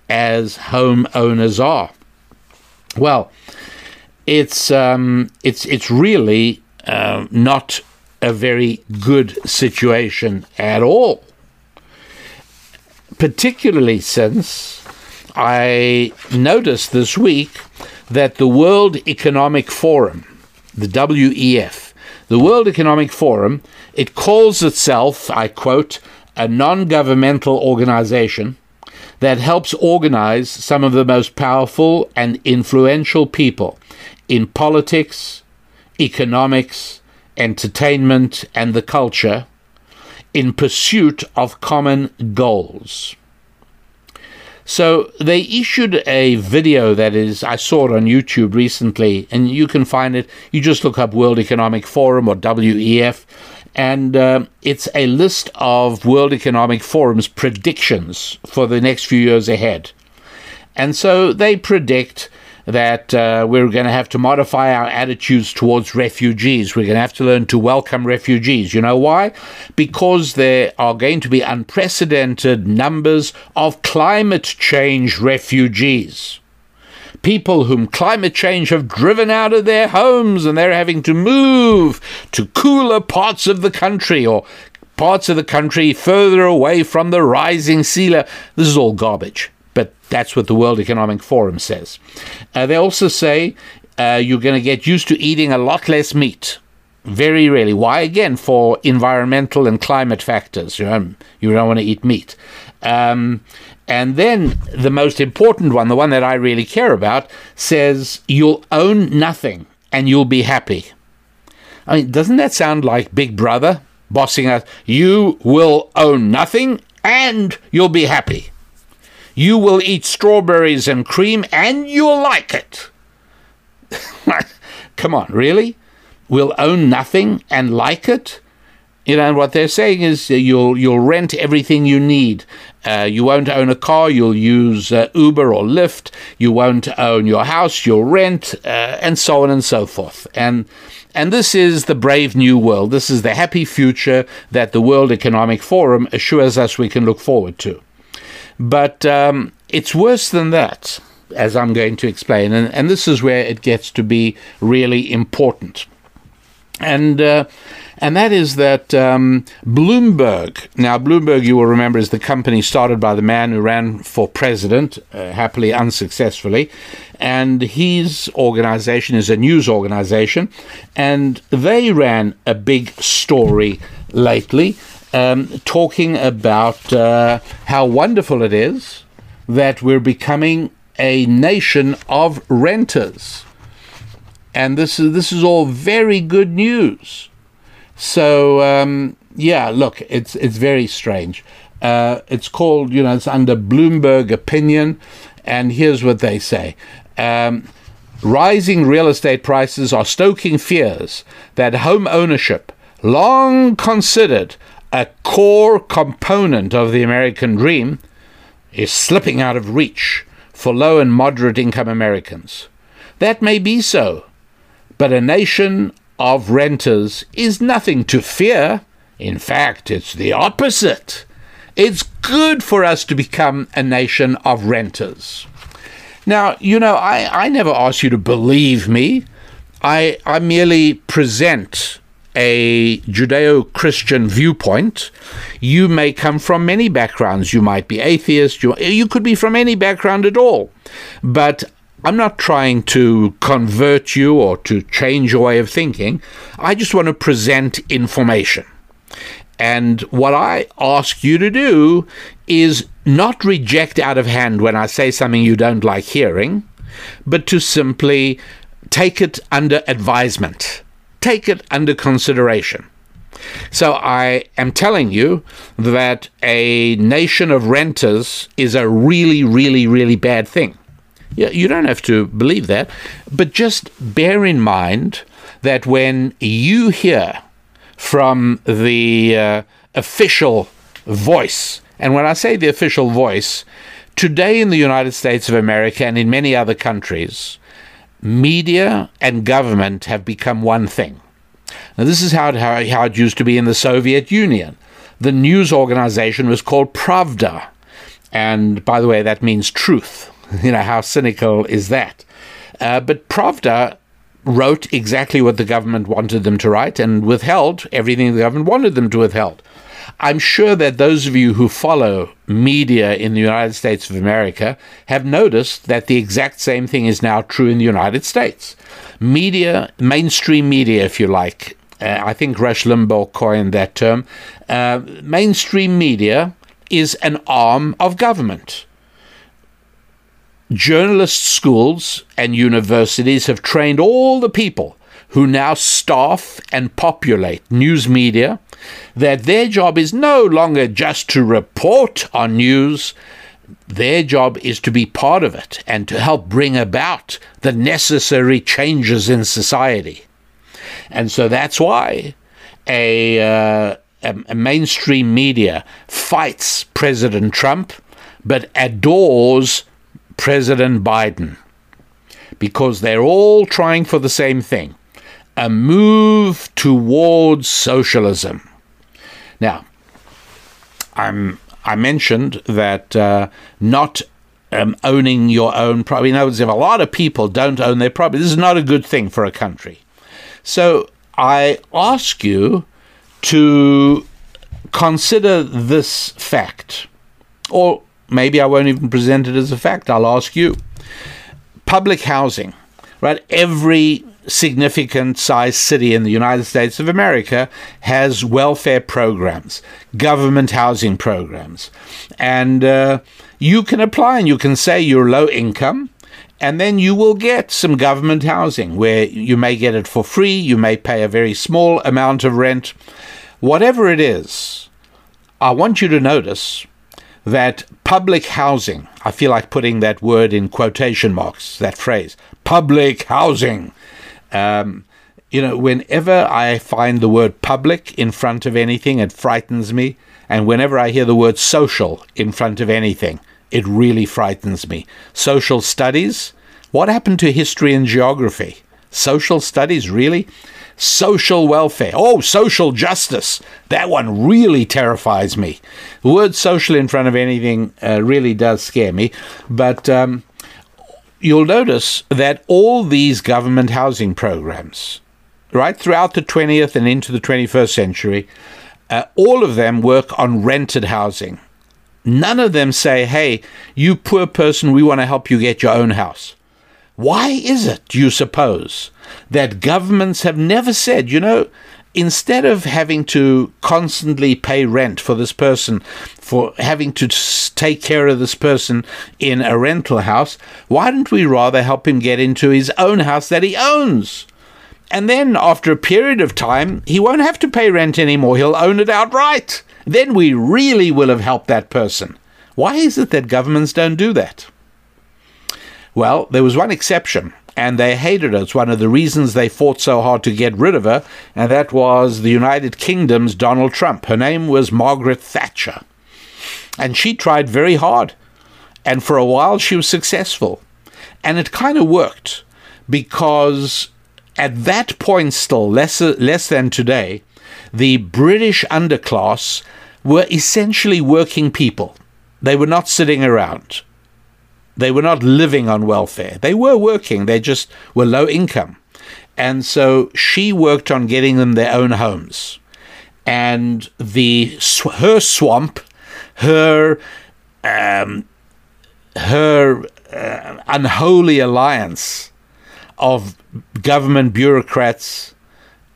as homeowners are. Well, it's um, it's it's really uh, not a very good situation at all. Particularly since I noticed this week that the World Economic Forum, the WEF, the World Economic Forum, it calls itself, I quote, a non governmental organization that helps organize some of the most powerful and influential people in politics, economics, entertainment, and the culture in pursuit of common goals. So they issued a video that is, I saw it on YouTube recently, and you can find it. You just look up World Economic Forum or WEF, and uh, it's a list of World Economic Forum's predictions for the next few years ahead. And so they predict that uh, we're going to have to modify our attitudes towards refugees. We're going to have to learn to welcome refugees. You know why? Because there are going to be unprecedented numbers of climate change refugees. People whom climate change have driven out of their homes and they're having to move to cooler parts of the country or parts of the country further away from the rising sea level. This is all garbage. But that's what the World Economic Forum says. Uh, they also say uh, you're going to get used to eating a lot less meat. Very rarely. Why? Again, for environmental and climate factors. You, know, you don't want to eat meat. Um, and then the most important one, the one that I really care about, says you'll own nothing and you'll be happy. I mean, doesn't that sound like Big Brother bossing us? You will own nothing and you'll be happy. You will eat strawberries and cream and you'll like it. <laughs> Come on, really? We'll own nothing and like it? You know, what they're saying is you'll you'll rent everything you need. Uh, you won't own a car. You'll use uh, Uber or Lyft. You won't own your house. You'll rent, uh, and so on and so forth. And and this is the brave new world. This is the happy future that the World Economic Forum assures us we can look forward to. But um, it's worse than that, as I'm going to explain. And, and this is where it gets to be really important. And uh, and that is that um, Bloomberg. Now, Bloomberg, you will remember, is the company started by the man who ran for president, uh, happily unsuccessfully, and his organization is a news organization, and they ran a big story lately, um, talking about uh, how wonderful it is that we're becoming a nation of renters. And this is this is all very good news. So um, yeah, look, it's it's very strange. Uh, it's called, you know, it's under Bloomberg Opinion, and here's what they say. Um, rising real estate prices are stoking fears that home ownership, long considered a core component of the American dream, is slipping out of reach for low and moderate income Americans. That may be so, but a nation of renters is nothing to fear. In fact, it's the opposite. It's good for us to become a nation of renters. Now, you know, I, I never ask you to believe me. I, I merely present a Judeo Christian viewpoint. You may come from many backgrounds. You might be atheist. You, you could be from any background at all. But I'm not trying to convert you or to change your way of thinking. I just want to present information. And what I ask you to do is not reject out of hand when I say something you don't like hearing, but to simply take it under advisement, take it under consideration. So I am telling you that a nation of renters is a really, really, really bad thing. You don't have to believe that, but just bear in mind that when you hear from the uh, official voice, and when I say the official voice, today in the United States of America and in many other countries, media and government have become one thing. Now, this is how it, how, how it used to be in the Soviet Union. The news organization was called Pravda. And by the way, that means truth. <laughs> You know, how cynical is that? Uh, but Pravda wrote exactly what the government wanted them to write and withheld everything the government wanted them to withhold. I'm sure that those of you who follow media in the United States of America have noticed that the exact same thing is now true in the United States. Media, mainstream media, if you like, uh, I think Rush Limbaugh coined that term. Uh, mainstream media is an arm of government. Journalist schools and universities have trained all the people who now staff and populate news media that their job is no longer just to report on news. Their job is to be part of it and to help bring about the necessary changes in society. And so that's why a, uh, a, a mainstream media fights President Trump but adores President Biden because they're all trying for the same thing a move towards socialism. Now, I'm, I mentioned that uh, not um, owning your own property. In other words, if a lot of people don't own their property, this is not a good thing for a country. So I ask you to consider this fact, or maybe I won't even present it as a fact. I'll ask you. Public housing, right? Every significant sized city in the United States of America has welfare programs, government housing programs. And uh, you can apply and you can say you're low income. And then you will get some government housing where you may get it for free, you may pay a very small amount of rent. Whatever it is, I want you to notice that public housing, I feel like putting that word in quotation marks, that phrase, public housing. Um, you know, whenever I find the word public in front of anything, it frightens me. And whenever I hear the word social in front of anything, it really frightens me. Social studies? What happened to history and geography? Social studies, really? social welfare. Oh, social justice. That one really terrifies me. The word social in front of anything uh, really does scare me. But um, you'll notice that all these government housing programs, right throughout the 20th and into the 21st century, uh, all of them work on rented housing. None of them say, hey, you poor person, we want to help you get your own house. Why is it, do you suppose, that governments have never said, you know, instead of having to constantly pay rent for this person, for having to take care of this person in a rental house, why don't we rather help him get into his own house that he owns? And then, after a period of time, he won't have to pay rent anymore. He'll own it outright. Then we really will have helped that person. Why is it that governments don't do that? Well, there was one exception, and they hated her. It's one of the reasons they fought so hard to get rid of her, and that was the United Kingdom's Donald Trump. Her name was Margaret Thatcher. And she tried very hard. And for a while, she was successful. And it kind of worked because at that point, still less, less than today, the British underclass were essentially working people. They were not sitting around. They were not living on welfare. They were working, they just were low income. And so she worked on getting them their own homes. And the her swamp, her um, her uh, unholy alliance of government bureaucrats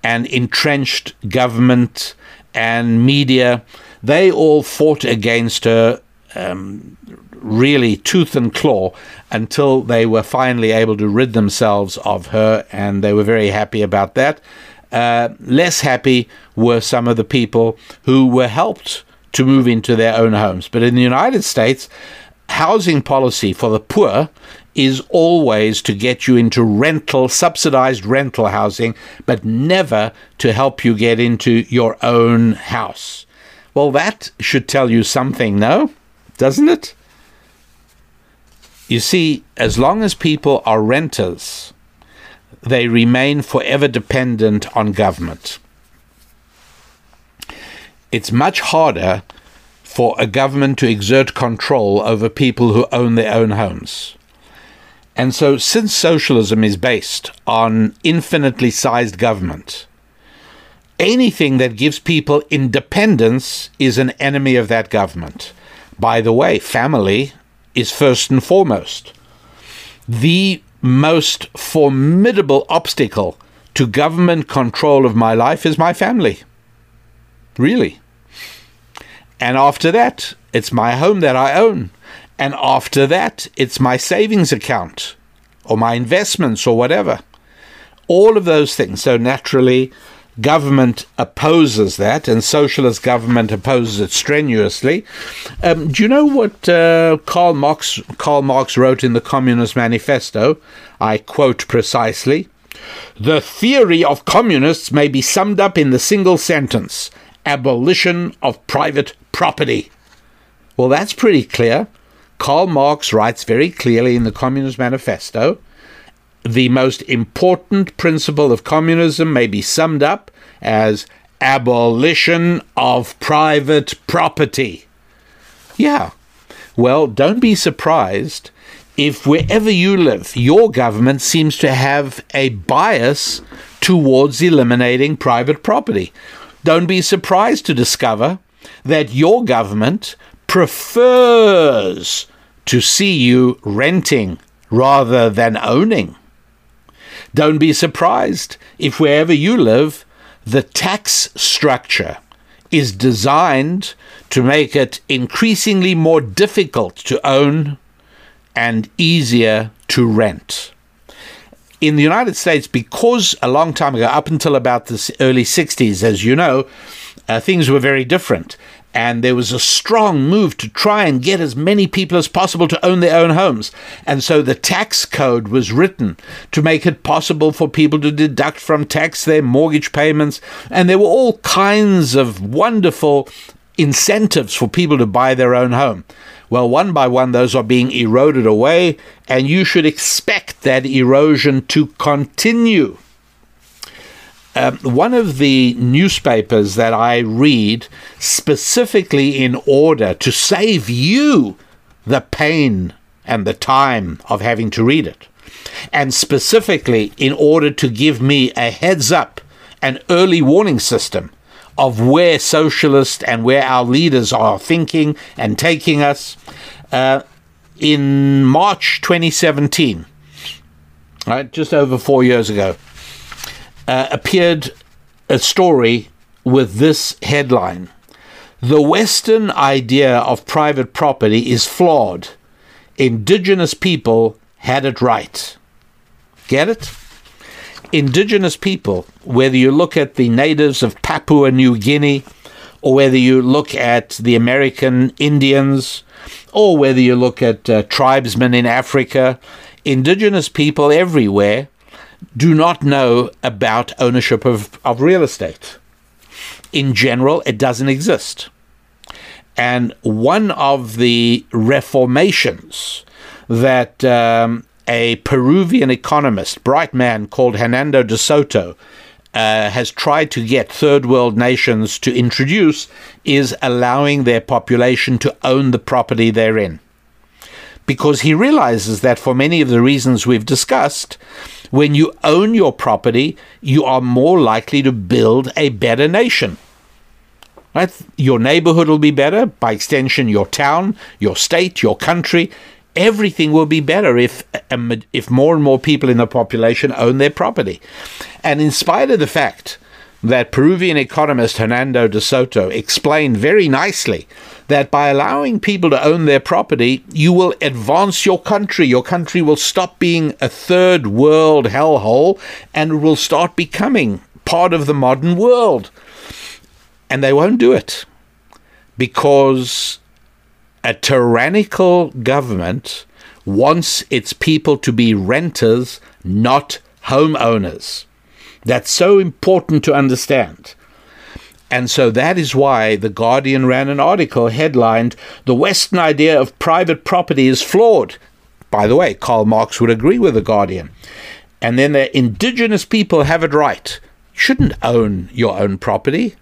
and entrenched government and media, they all fought against her um, really tooth and claw until they were finally able to rid themselves of her, and they were very happy about that. Uh, less happy were some of the people who were helped to move into their own homes. But in the United States, housing policy for the poor is always to get you into rental, subsidized rental housing, but never to help you get into your own house. Well, that should tell you something, no? Doesn't it? You see, as long as people are renters, they remain forever dependent on government. It's much harder for a government to exert control over people who own their own homes. And so, since socialism is based on infinitely sized government, anything that gives people independence is an enemy of that government. By the way, family is first and foremost. The most formidable obstacle to government control of my life is my family. Really. And after that, it's my home that I own. And after that, it's my savings account or my investments or whatever. All of those things. So naturally, government opposes that, and socialist government opposes it strenuously. Um, do you know what uh, Karl Marx Karl Marx wrote in the Communist Manifesto? I quote precisely: "The theory of communists may be summed up in the single sentence: abolition of private property." Well, that's pretty clear. Karl Marx writes very clearly in the Communist Manifesto the most important principle of communism may be summed up as abolition of private property. Yeah. Well, don't be surprised if wherever you live, your government seems to have a bias towards eliminating private property. Don't be surprised to discover that your government prefers to see you renting rather than owning. Don't be surprised if wherever you live, the tax structure is designed to make it increasingly more difficult to own and easier to rent. In the United States, because a long time ago, up until about the early 60s, as you know, uh, things were very different and there was a strong move to try and get as many people as possible to own their own homes. And so the tax code was written to make it possible for people to deduct from tax their mortgage payments. And there were all kinds of wonderful incentives for people to buy their own home. Well, one by one, those are being eroded away, and you should expect that erosion to continue. Um, one of the newspapers that I read specifically in order to save you the pain and the time of having to read it, and specifically in order to give me a heads up an early warning system of where socialists and where our leaders are thinking and taking us. Uh, in March 2017, right, just over four years ago, uh, appeared a story with this headline The Western idea of private property is flawed. Indigenous people had it right. Get it? Indigenous people, whether you look at the natives of Papua New Guinea, or whether you look at the American Indians, or whether you look at uh, tribesmen in Africa, indigenous people everywhere do not know about ownership of, of real estate. In general, it doesn't exist. And one of the reformations that um, a Peruvian economist, bright man called Hernando de Soto, uh, has tried to get third world nations to introduce is allowing their population to own the property they're in. Because he realizes that for many of the reasons we've discussed, when you own your property, you are more likely to build a better nation. Right? Your neighborhood will be better, by extension, your town, your state, your country. Everything will be better if um, if more and more people in the population own their property. And in spite of the fact that Peruvian economist Hernando de Soto explained very nicely that by allowing people to own their property, you will advance your country. Your country will stop being a third world hellhole and will start becoming part of the modern world. And they won't do it because a tyrannical government wants its people to be renters, not homeowners. That's so important to understand. And so that is why The Guardian ran an article headlined The Western idea of private property is flawed. By the way, Karl Marx would agree with The Guardian. And then the indigenous people have it right. You shouldn't own your own property.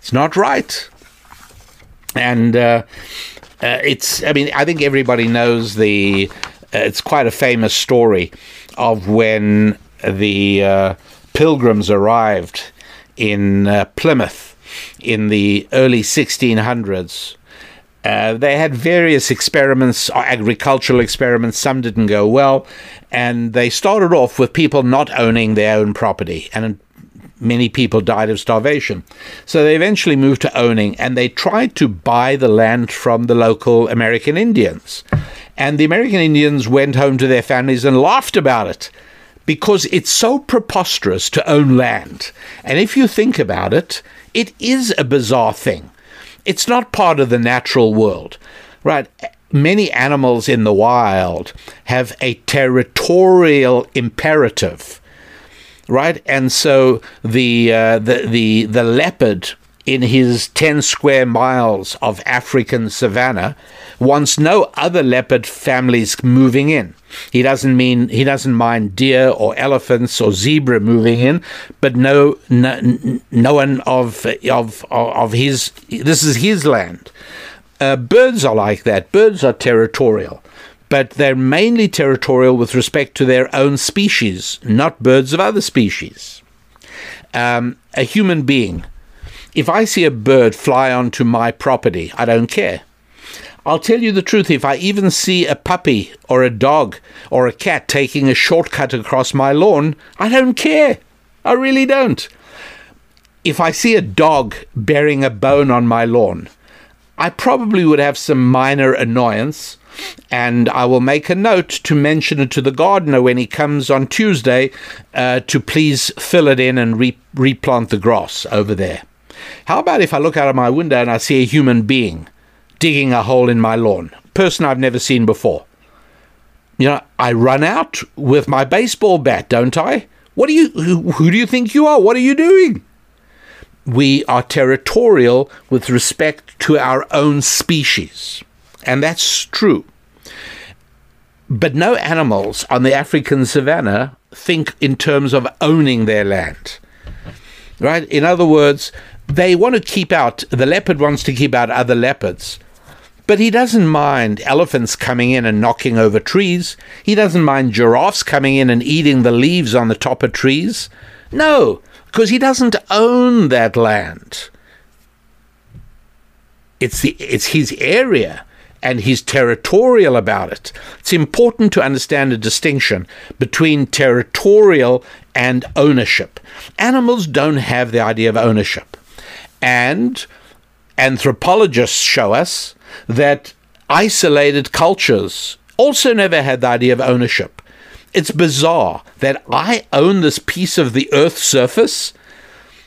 It's not right. And uh, uh, it's, I mean, I think everybody knows the, uh, it's quite a famous story of when the uh, pilgrims arrived in uh, Plymouth in the early 1600s. Uh, they had various experiments, agricultural experiments. Some didn't go well, and they started off with people not owning their own property, and many people died of starvation. So they eventually moved to owning, and they tried to buy the land from the local American Indians. And the American Indians went home to their families and laughed about it because it's so preposterous to own land. And if you think about it, it is a bizarre thing. It's not part of the natural world, right? Many animals in the wild have a territorial imperative right? And so the uh, the the the leopard in his 10 square miles of African savanna wants no other leopard families moving in. He doesn't mean he doesn't mind deer or elephants or zebra moving in, but no no, no one of of of his this is his land. Uh, birds are like that. Birds are territorial but they're mainly territorial with respect to their own species, not birds of other species. Um, a human being, if I see a bird fly onto my property, I don't care. I'll tell you the truth, if I even see a puppy or a dog or a cat taking a shortcut across my lawn, I don't care. I really don't. If I see a dog bearing a bone on my lawn, I probably would have some minor annoyance, and I will make a note to mention it to the gardener when he comes on Tuesday uh, to please fill it in and re- replant the grass over there. How about if I look out of my window and I see a human being digging a hole in my lawn? Person I've never seen before. You know, I run out with my baseball bat, don't I? What do you who, who do you think you are? What are you doing? We are territorial with respect to our own species. And that's true. But no animals on the African savannah think in terms of owning their land. Right? In other words, they want to keep out, the leopard wants to keep out other leopards. But he doesn't mind elephants coming in and knocking over trees. He doesn't mind giraffes coming in and eating the leaves on the top of trees. No, because he doesn't own that land. It's, the, it's his area and he's territorial about it. It's important to understand the distinction between territorial and ownership. Animals don't have the idea of ownership. And anthropologists show us that isolated cultures also never had the idea of ownership. It's bizarre that I own this piece of the earth's surface.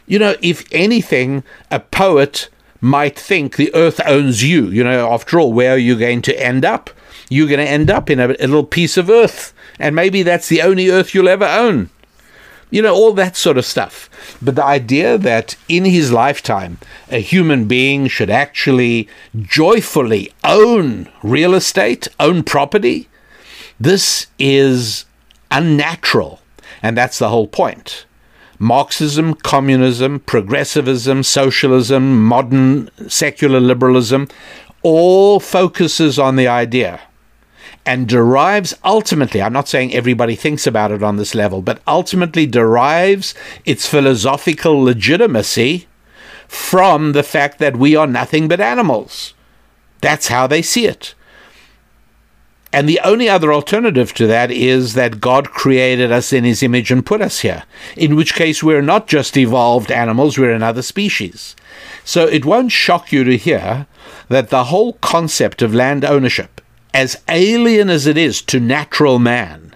You know, if anything, a poet might think the earth owns you. You know, after all, where are you going to end up? You're going to end up in a, little piece of earth, and maybe that's the only earth you'll ever own. You know, all that sort of stuff. But the idea that in his lifetime, a human being should actually joyfully own real estate, own property, this is unnatural. And that's the whole point. Marxism, communism, progressivism, socialism, modern secular liberalism all focuses on the idea and derives ultimately, I'm not saying everybody thinks about it on this level, but ultimately derives its philosophical legitimacy from the fact that we are nothing but animals. That's how they see it. And the only other alternative to that is that God created us in his image and put us here, in which case we're not just evolved animals, we're another species. So it won't shock you to hear that the whole concept of land ownership, as alien as it is to natural man,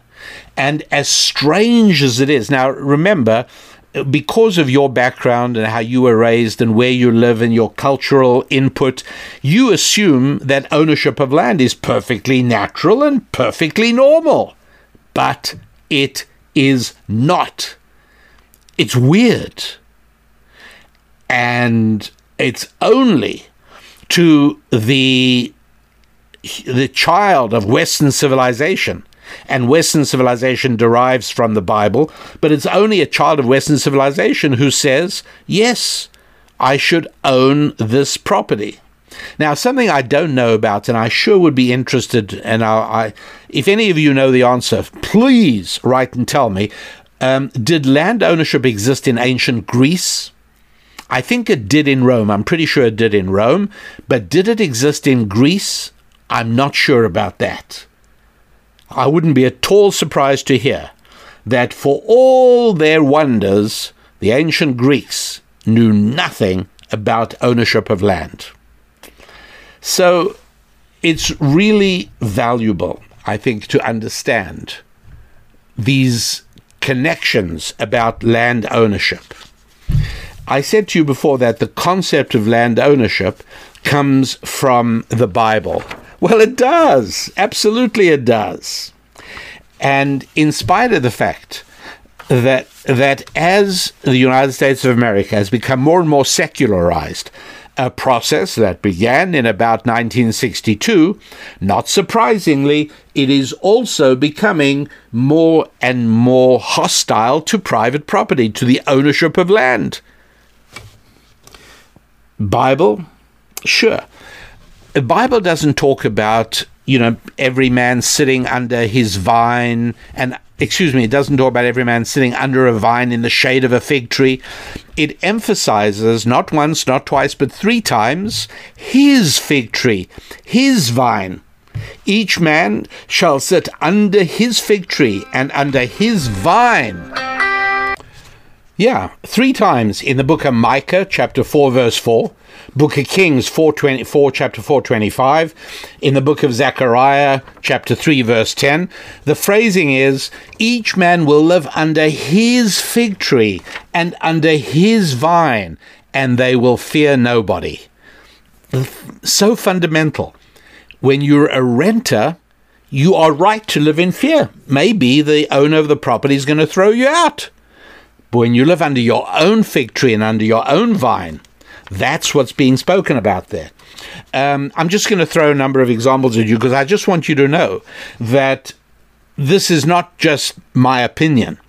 and as strange as it is, now remember, because of your background and how you were raised and where you live and your cultural input, you assume that ownership of land is perfectly natural and perfectly normal. But it is not. It's weird. And it's only to the the child of Western civilization and Western civilization derives from the Bible, but it's only a child of Western civilization who says, yes, I should own this property. Now, something I don't know about, and I sure would be interested, and I, I if any of you know the answer, please write and tell me. Um, did land ownership exist in ancient Greece? I think it did in Rome. I'm pretty sure it did in Rome. But did it exist in Greece? I'm not sure about that. I wouldn't be at all surprised to hear that for all their wonders, the ancient Greeks knew nothing about ownership of land. So it's really valuable, I think, to understand these connections about land ownership. I said to you before that the concept of land ownership comes from the Bible. Well, it does. Absolutely, it does. And in spite of the fact that that as the United States of America has become more and more secularized, a process that began in about 1962, not surprisingly, it is also becoming more and more hostile to private property, to the ownership of land. Bible? Sure. The Bible doesn't talk about you know every man sitting under his vine and excuse me it doesn't talk about every man sitting under a vine in the shade of a fig tree. It emphasizes not once not twice but three times his fig tree his vine. Each man shall sit under his fig tree and under his vine yeah, three times in the book of Micah, chapter 4, verse 4, book of Kings 424, chapter 425, in the book of Zechariah, chapter 3, verse 10, the phrasing is, each man will live under his fig tree and under his vine, and they will fear nobody. So fundamental. When you're a renter, you are right to live in fear. Maybe the owner of the property is going to throw you out. But when you live under your own fig tree and under your own vine, that's what's being spoken about there. Um, I'm just going to throw a number of examples at you because I just want you to know that this is not just my opinion,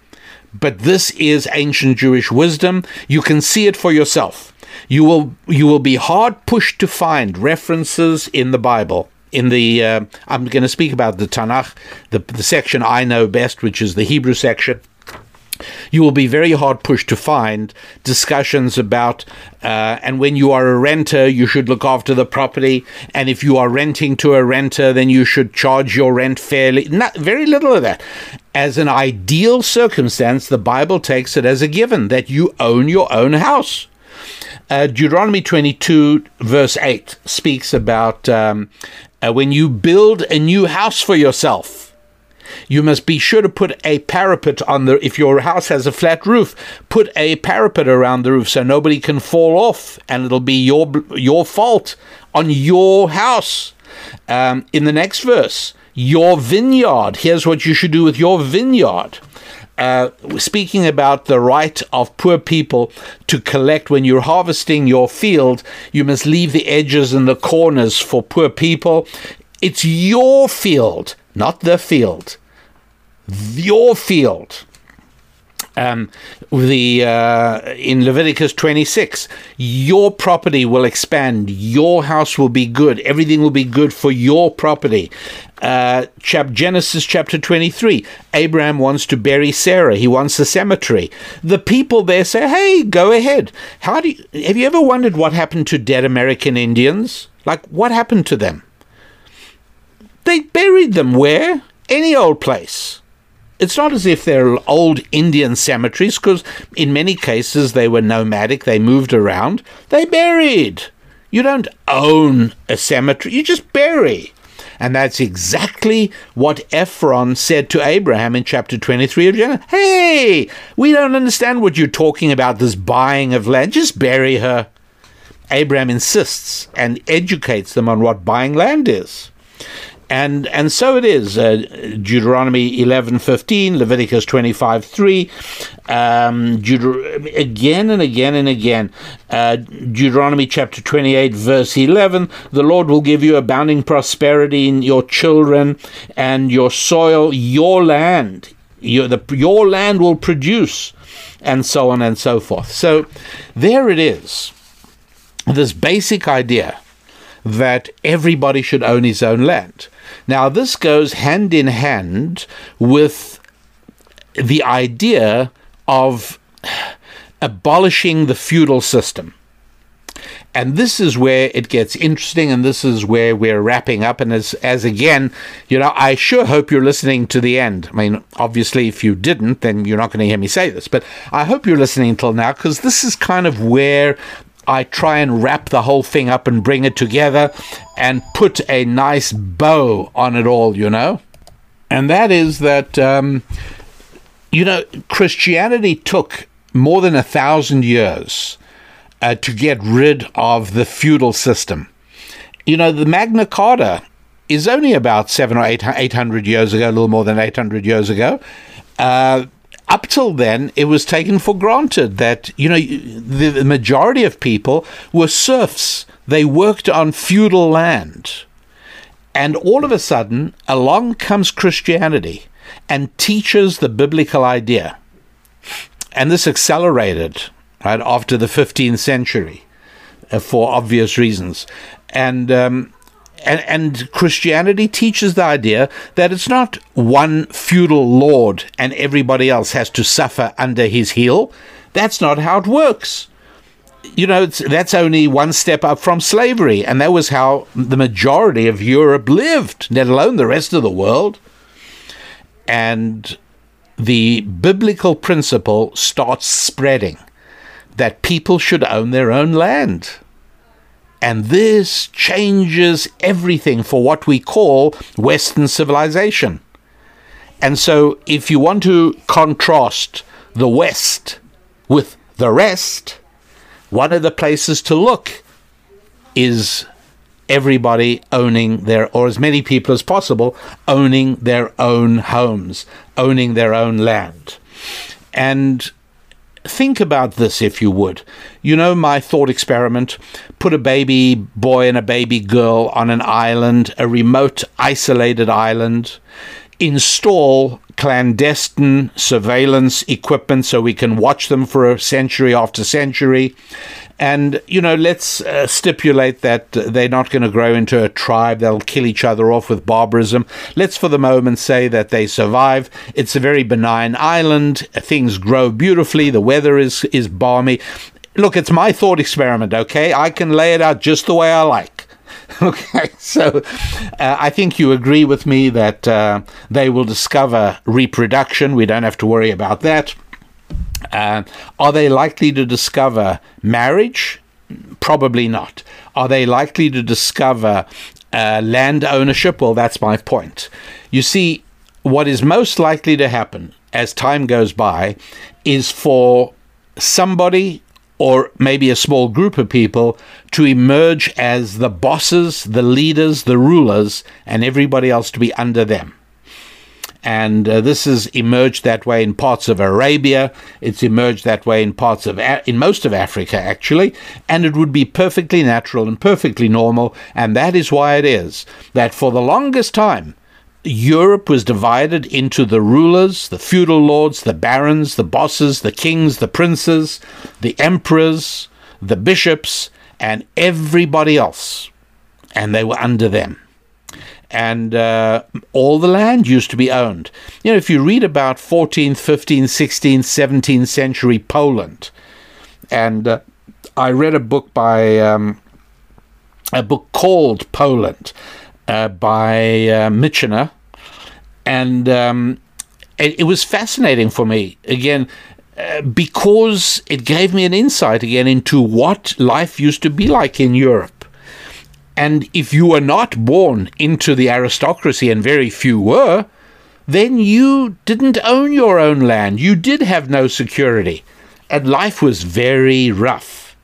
but this is ancient Jewish wisdom. You can see it for yourself. You will you will be hard pushed to find references in the Bible. In the uh, I'm going to speak about the Tanakh, the the section I know best, which is the Hebrew section you will be very hard pushed to find discussions about, uh, and when you are a renter, you should look after the property. And if you are renting to a renter, then you should charge your rent fairly. Not, very little of that. As an ideal circumstance, the Bible takes it as a given that you own your own house. Uh, Deuteronomy 22, verse 8, speaks about um, uh, when you build a new house for yourself you must be sure to put a parapet on the if your house has a flat roof put a parapet around the roof so nobody can fall off and it'll be your your fault on your house. Um, in the next verse your vineyard. Here's what you should do with your vineyard. Uh, speaking about the right of poor people to collect. When you're harvesting your field, you must leave the edges and the corners for poor people. It's your field, not the field your field. Um, the uh, in Leviticus 26, your property will expand, your house will be good, everything will be good for your property. Uh, chap- Genesis chapter 23, Abraham wants to bury Sarah. He wants a cemetery. The people there say, "Hey, go ahead." How do you, have you ever wondered what happened to dead American Indians? Like, what happened to them? They buried them where? Any old place it's not as if they're old Indian cemeteries, because in many cases they were nomadic, they moved around. They buried. You don't own a cemetery, you just bury. And that's exactly what Ephron said to Abraham in chapter 23 of Genesis. Hey, we don't understand what you're talking about, this buying of land. Just bury her. Abraham insists and educates them on what buying land is and and so it is. Uh, Deuteronomy eleven fifteen, Leviticus twenty five three, um, Deuter- again and again and again. Uh, Deuteronomy chapter twenty eight verse eleven: The Lord will give you abounding prosperity in your children and your soil, your land. Your, the, your land will produce, and so on and so forth. So there it is. This basic idea that everybody should own his own land. Now, this goes hand in hand with the idea of abolishing the feudal system. And this is where it gets interesting, and this is where we're wrapping up. And as, as again, you know, I sure hope you're listening to the end. I mean, obviously, if you didn't, then you're not going to hear me say this. But I hope you're listening until now because this is kind of where I try and wrap the whole thing up and bring it together and put a nice bow on it all, you know? And that is that, um, you know, Christianity took more than a thousand years uh, to get rid of the feudal system. You know, the Magna Carta is only about seven or eight, 800 years ago, a little more than 800 years ago. Uh, up till then, it was taken for granted that, you know, the, majority of people were serfs. They worked on feudal land. And all of a sudden, along comes Christianity and teaches the biblical idea. And this accelerated right after the 15th century uh, for obvious reasons. And um, and, and Christianity teaches the idea that it's not one feudal lord and everybody else has to suffer under his heel. That's not how it works. You know, that's only one step up from slavery, and that was how the majority of Europe lived, let alone the rest of the world. And the biblical principle starts spreading that people should own their own land. And this changes everything for what we call Western civilization. And so, if you want to contrast the West with the rest, one of the places to look is everybody owning their, or as many people as possible, owning their own homes, owning their own land. And think about this if you would. You know my thought experiment? Put a baby boy and a baby girl on an island, a remote, isolated island. install clandestine surveillance equipment so we can watch them for a century after century. And, you know, let's uh, stipulate that they're not going to grow into a tribe. They'll kill each other off with barbarism. Let's, for the moment, say that they survive. It's a very benign island. Things grow beautifully. The weather is, is balmy. Look, it's my thought experiment, okay? I can lay it out just the way I like. <laughs> Okay, so uh, I think you agree with me that uh, they will discover reproduction. We don't have to worry about that. Uh, are they likely to discover marriage? Probably not. Are they likely to discover uh, land ownership? Well, that's my point. You see, what is most likely to happen as time goes by is for somebody or maybe a small group of people to emerge as the bosses, the leaders, the rulers, and everybody else to be under them. And uh, this has emerged that way in parts of Arabia. It's emerged that way in parts of, A- in most of Africa, actually. And it would be perfectly natural and perfectly normal. And that is why it is that for the longest time, Europe was divided into the rulers, the feudal lords, the barons, the bosses, the kings, the princes, the emperors, the bishops, and everybody else. And they were under them. And uh, all the land used to be owned. You know, if you read about 14th, 15th, 16th, 17th century Poland, and uh, I read a book by um, a book called Poland uh, by uh, Michener, and um, it, it, was fascinating for me again uh, because it gave me an insight again into what life used to be like in Europe. And if you were not born into the aristocracy, and very few were, then you didn't own your own land. You did have no security. And life was very rough.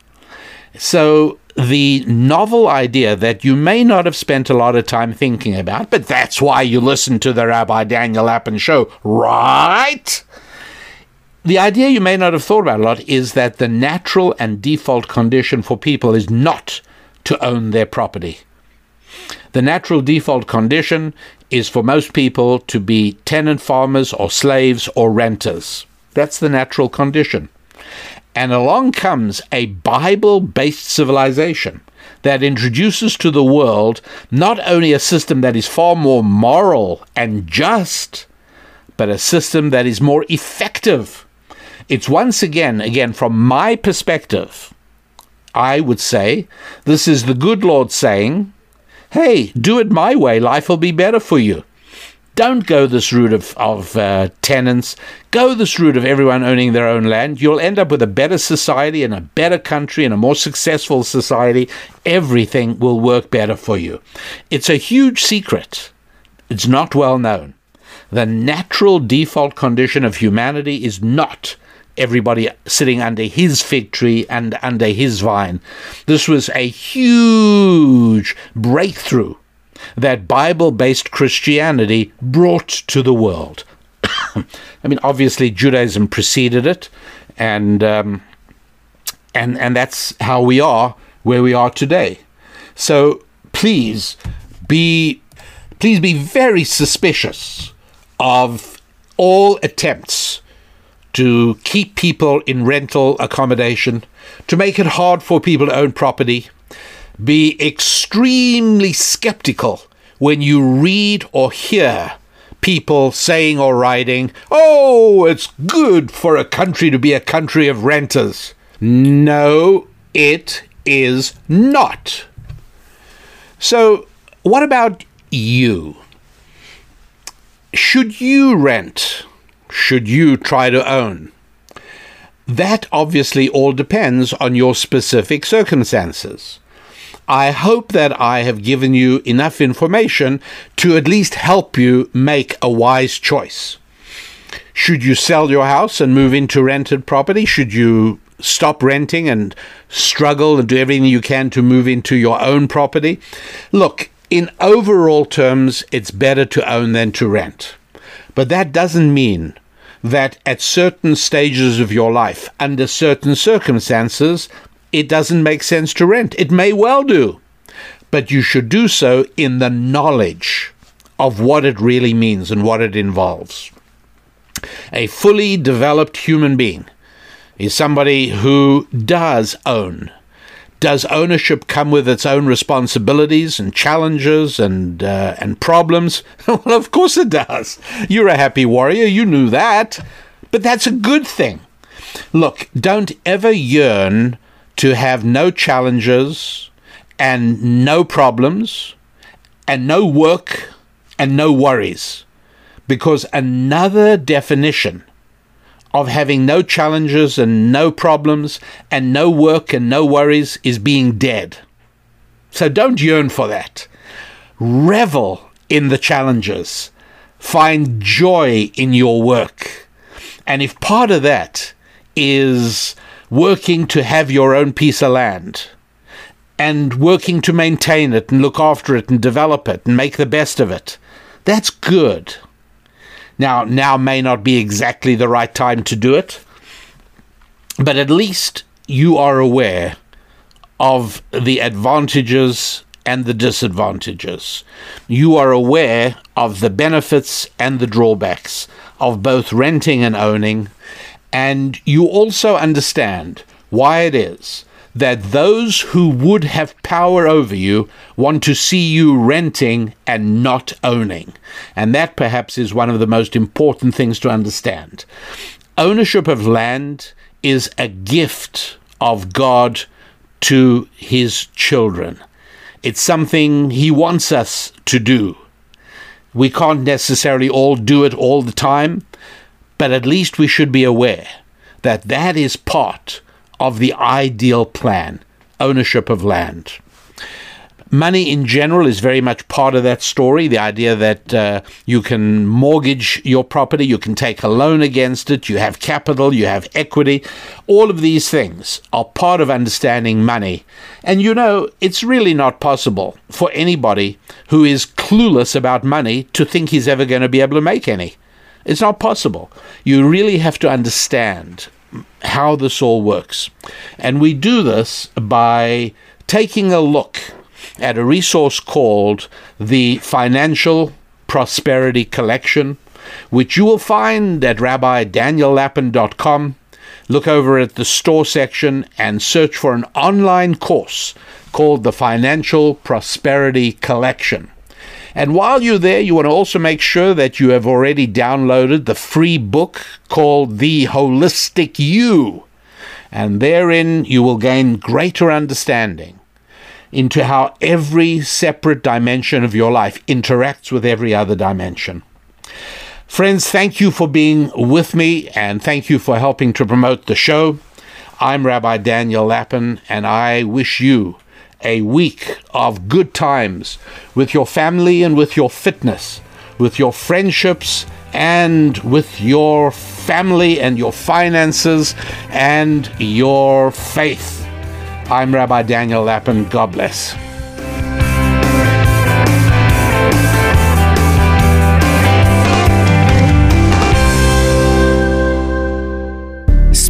So the novel idea that you may not have spent a lot of time thinking about, but that's why you listen to the Rabbi Daniel Lapin show, right? The idea you may not have thought about a lot is that the natural and default condition for people is not to own their property. The natural default condition is for most people to be tenant farmers or slaves or renters. That's the natural condition. And along comes a Bible based civilization that introduces to the world not only a system that is far more moral and just, but a system that is more effective. It's once again, again, from my perspective, I would say, this is the good Lord saying, hey, do it my way, life will be better for you. Don't go this route of, of uh, tenants. Go this route of everyone owning their own land. You'll end up with a better society and a better country and a more successful society. Everything will work better for you. It's a huge secret. It's not well known. The natural default condition of humanity is not everybody sitting under his fig tree and under his vine. This was a huge breakthrough that Bible based Christianity brought to the world. <coughs> I mean, obviously, Judaism preceded it, and, um, and, and that's how we are where we are today. So please be, please be very suspicious of all attempts to keep people in rental accommodation, to make it hard for people to own property, be extremely skeptical when you read or hear people saying or writing, oh, it's good for a country to be a country of renters. No, it is not. So, what about you? Should you rent? Should you try to own? That obviously all depends on your specific circumstances. I hope that I have given you enough information to at least help you make a wise choice. Should you sell your house and move into rented property? Should you stop renting and struggle and do everything you can to move into your own property? Look, in overall terms, it's better to own than to rent. But that doesn't mean that at certain stages of your life, under certain circumstances, it doesn't make sense to rent. It may well do, but you should do so in the knowledge of what it really means and what it involves. A fully developed human being is somebody who does own. Does ownership come with its own responsibilities and challenges and uh, and problems? <laughs> well, of course it does. You're a happy warrior. You knew that, but that's a good thing. Look, don't ever yearn to have no challenges and no problems and no work and no worries. Because another definition of having no challenges and no problems and no work and no worries is being dead. So don't yearn for that. Revel in the challenges. Find joy in your work. And if part of that is working to have your own piece of land and working to maintain it and look after it and develop it and make the best of it, that's good. Now, now may not be exactly the right time to do it, but at least you are aware of the advantages and the disadvantages. You are aware of the benefits and the drawbacks of both renting and owning, and you also understand why it is that those who would have power over you want to see you renting and not owning. And that perhaps is one of the most important things to understand. Ownership of land is a gift of God to his children. It's something he wants us to do. We can't necessarily all do it all the time, but at least we should be aware that that is part of the ideal plan ownership of land. Money in general is very much part of that story. The idea that uh, you can mortgage your property, you can take a loan against it, you have capital, you have equity. All of these things are part of understanding money. And you know, it's really not possible for anybody who is clueless about money to think he's ever going to be able to make any. It's not possible. You really have to understand how this all works. And we do this by taking a look at a resource called the Financial Prosperity Collection, which you will find at rabbidaniellapin.com. Look over at the store section and search for an online course called the Financial Prosperity Collection. And while you're there, you want to also make sure that you have already downloaded the free book called The Holistic You. And therein you will gain greater understanding into how every separate dimension of your life interacts with every other dimension. Friends, thank you for being with me and thank you for helping to promote the show. I'm Rabbi Daniel Lapin, and I wish you a week of good times with your family and with your fitness, with your friendships and with your family and your finances and your faith. I'm Rabbi Daniel Lapin. God bless.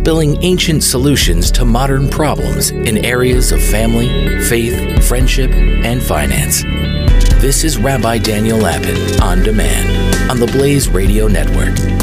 Spilling ancient solutions to modern problems in areas of family, faith, friendship, and finance. This is Rabbi Daniel Lapin on demand on the Blaze Radio Network.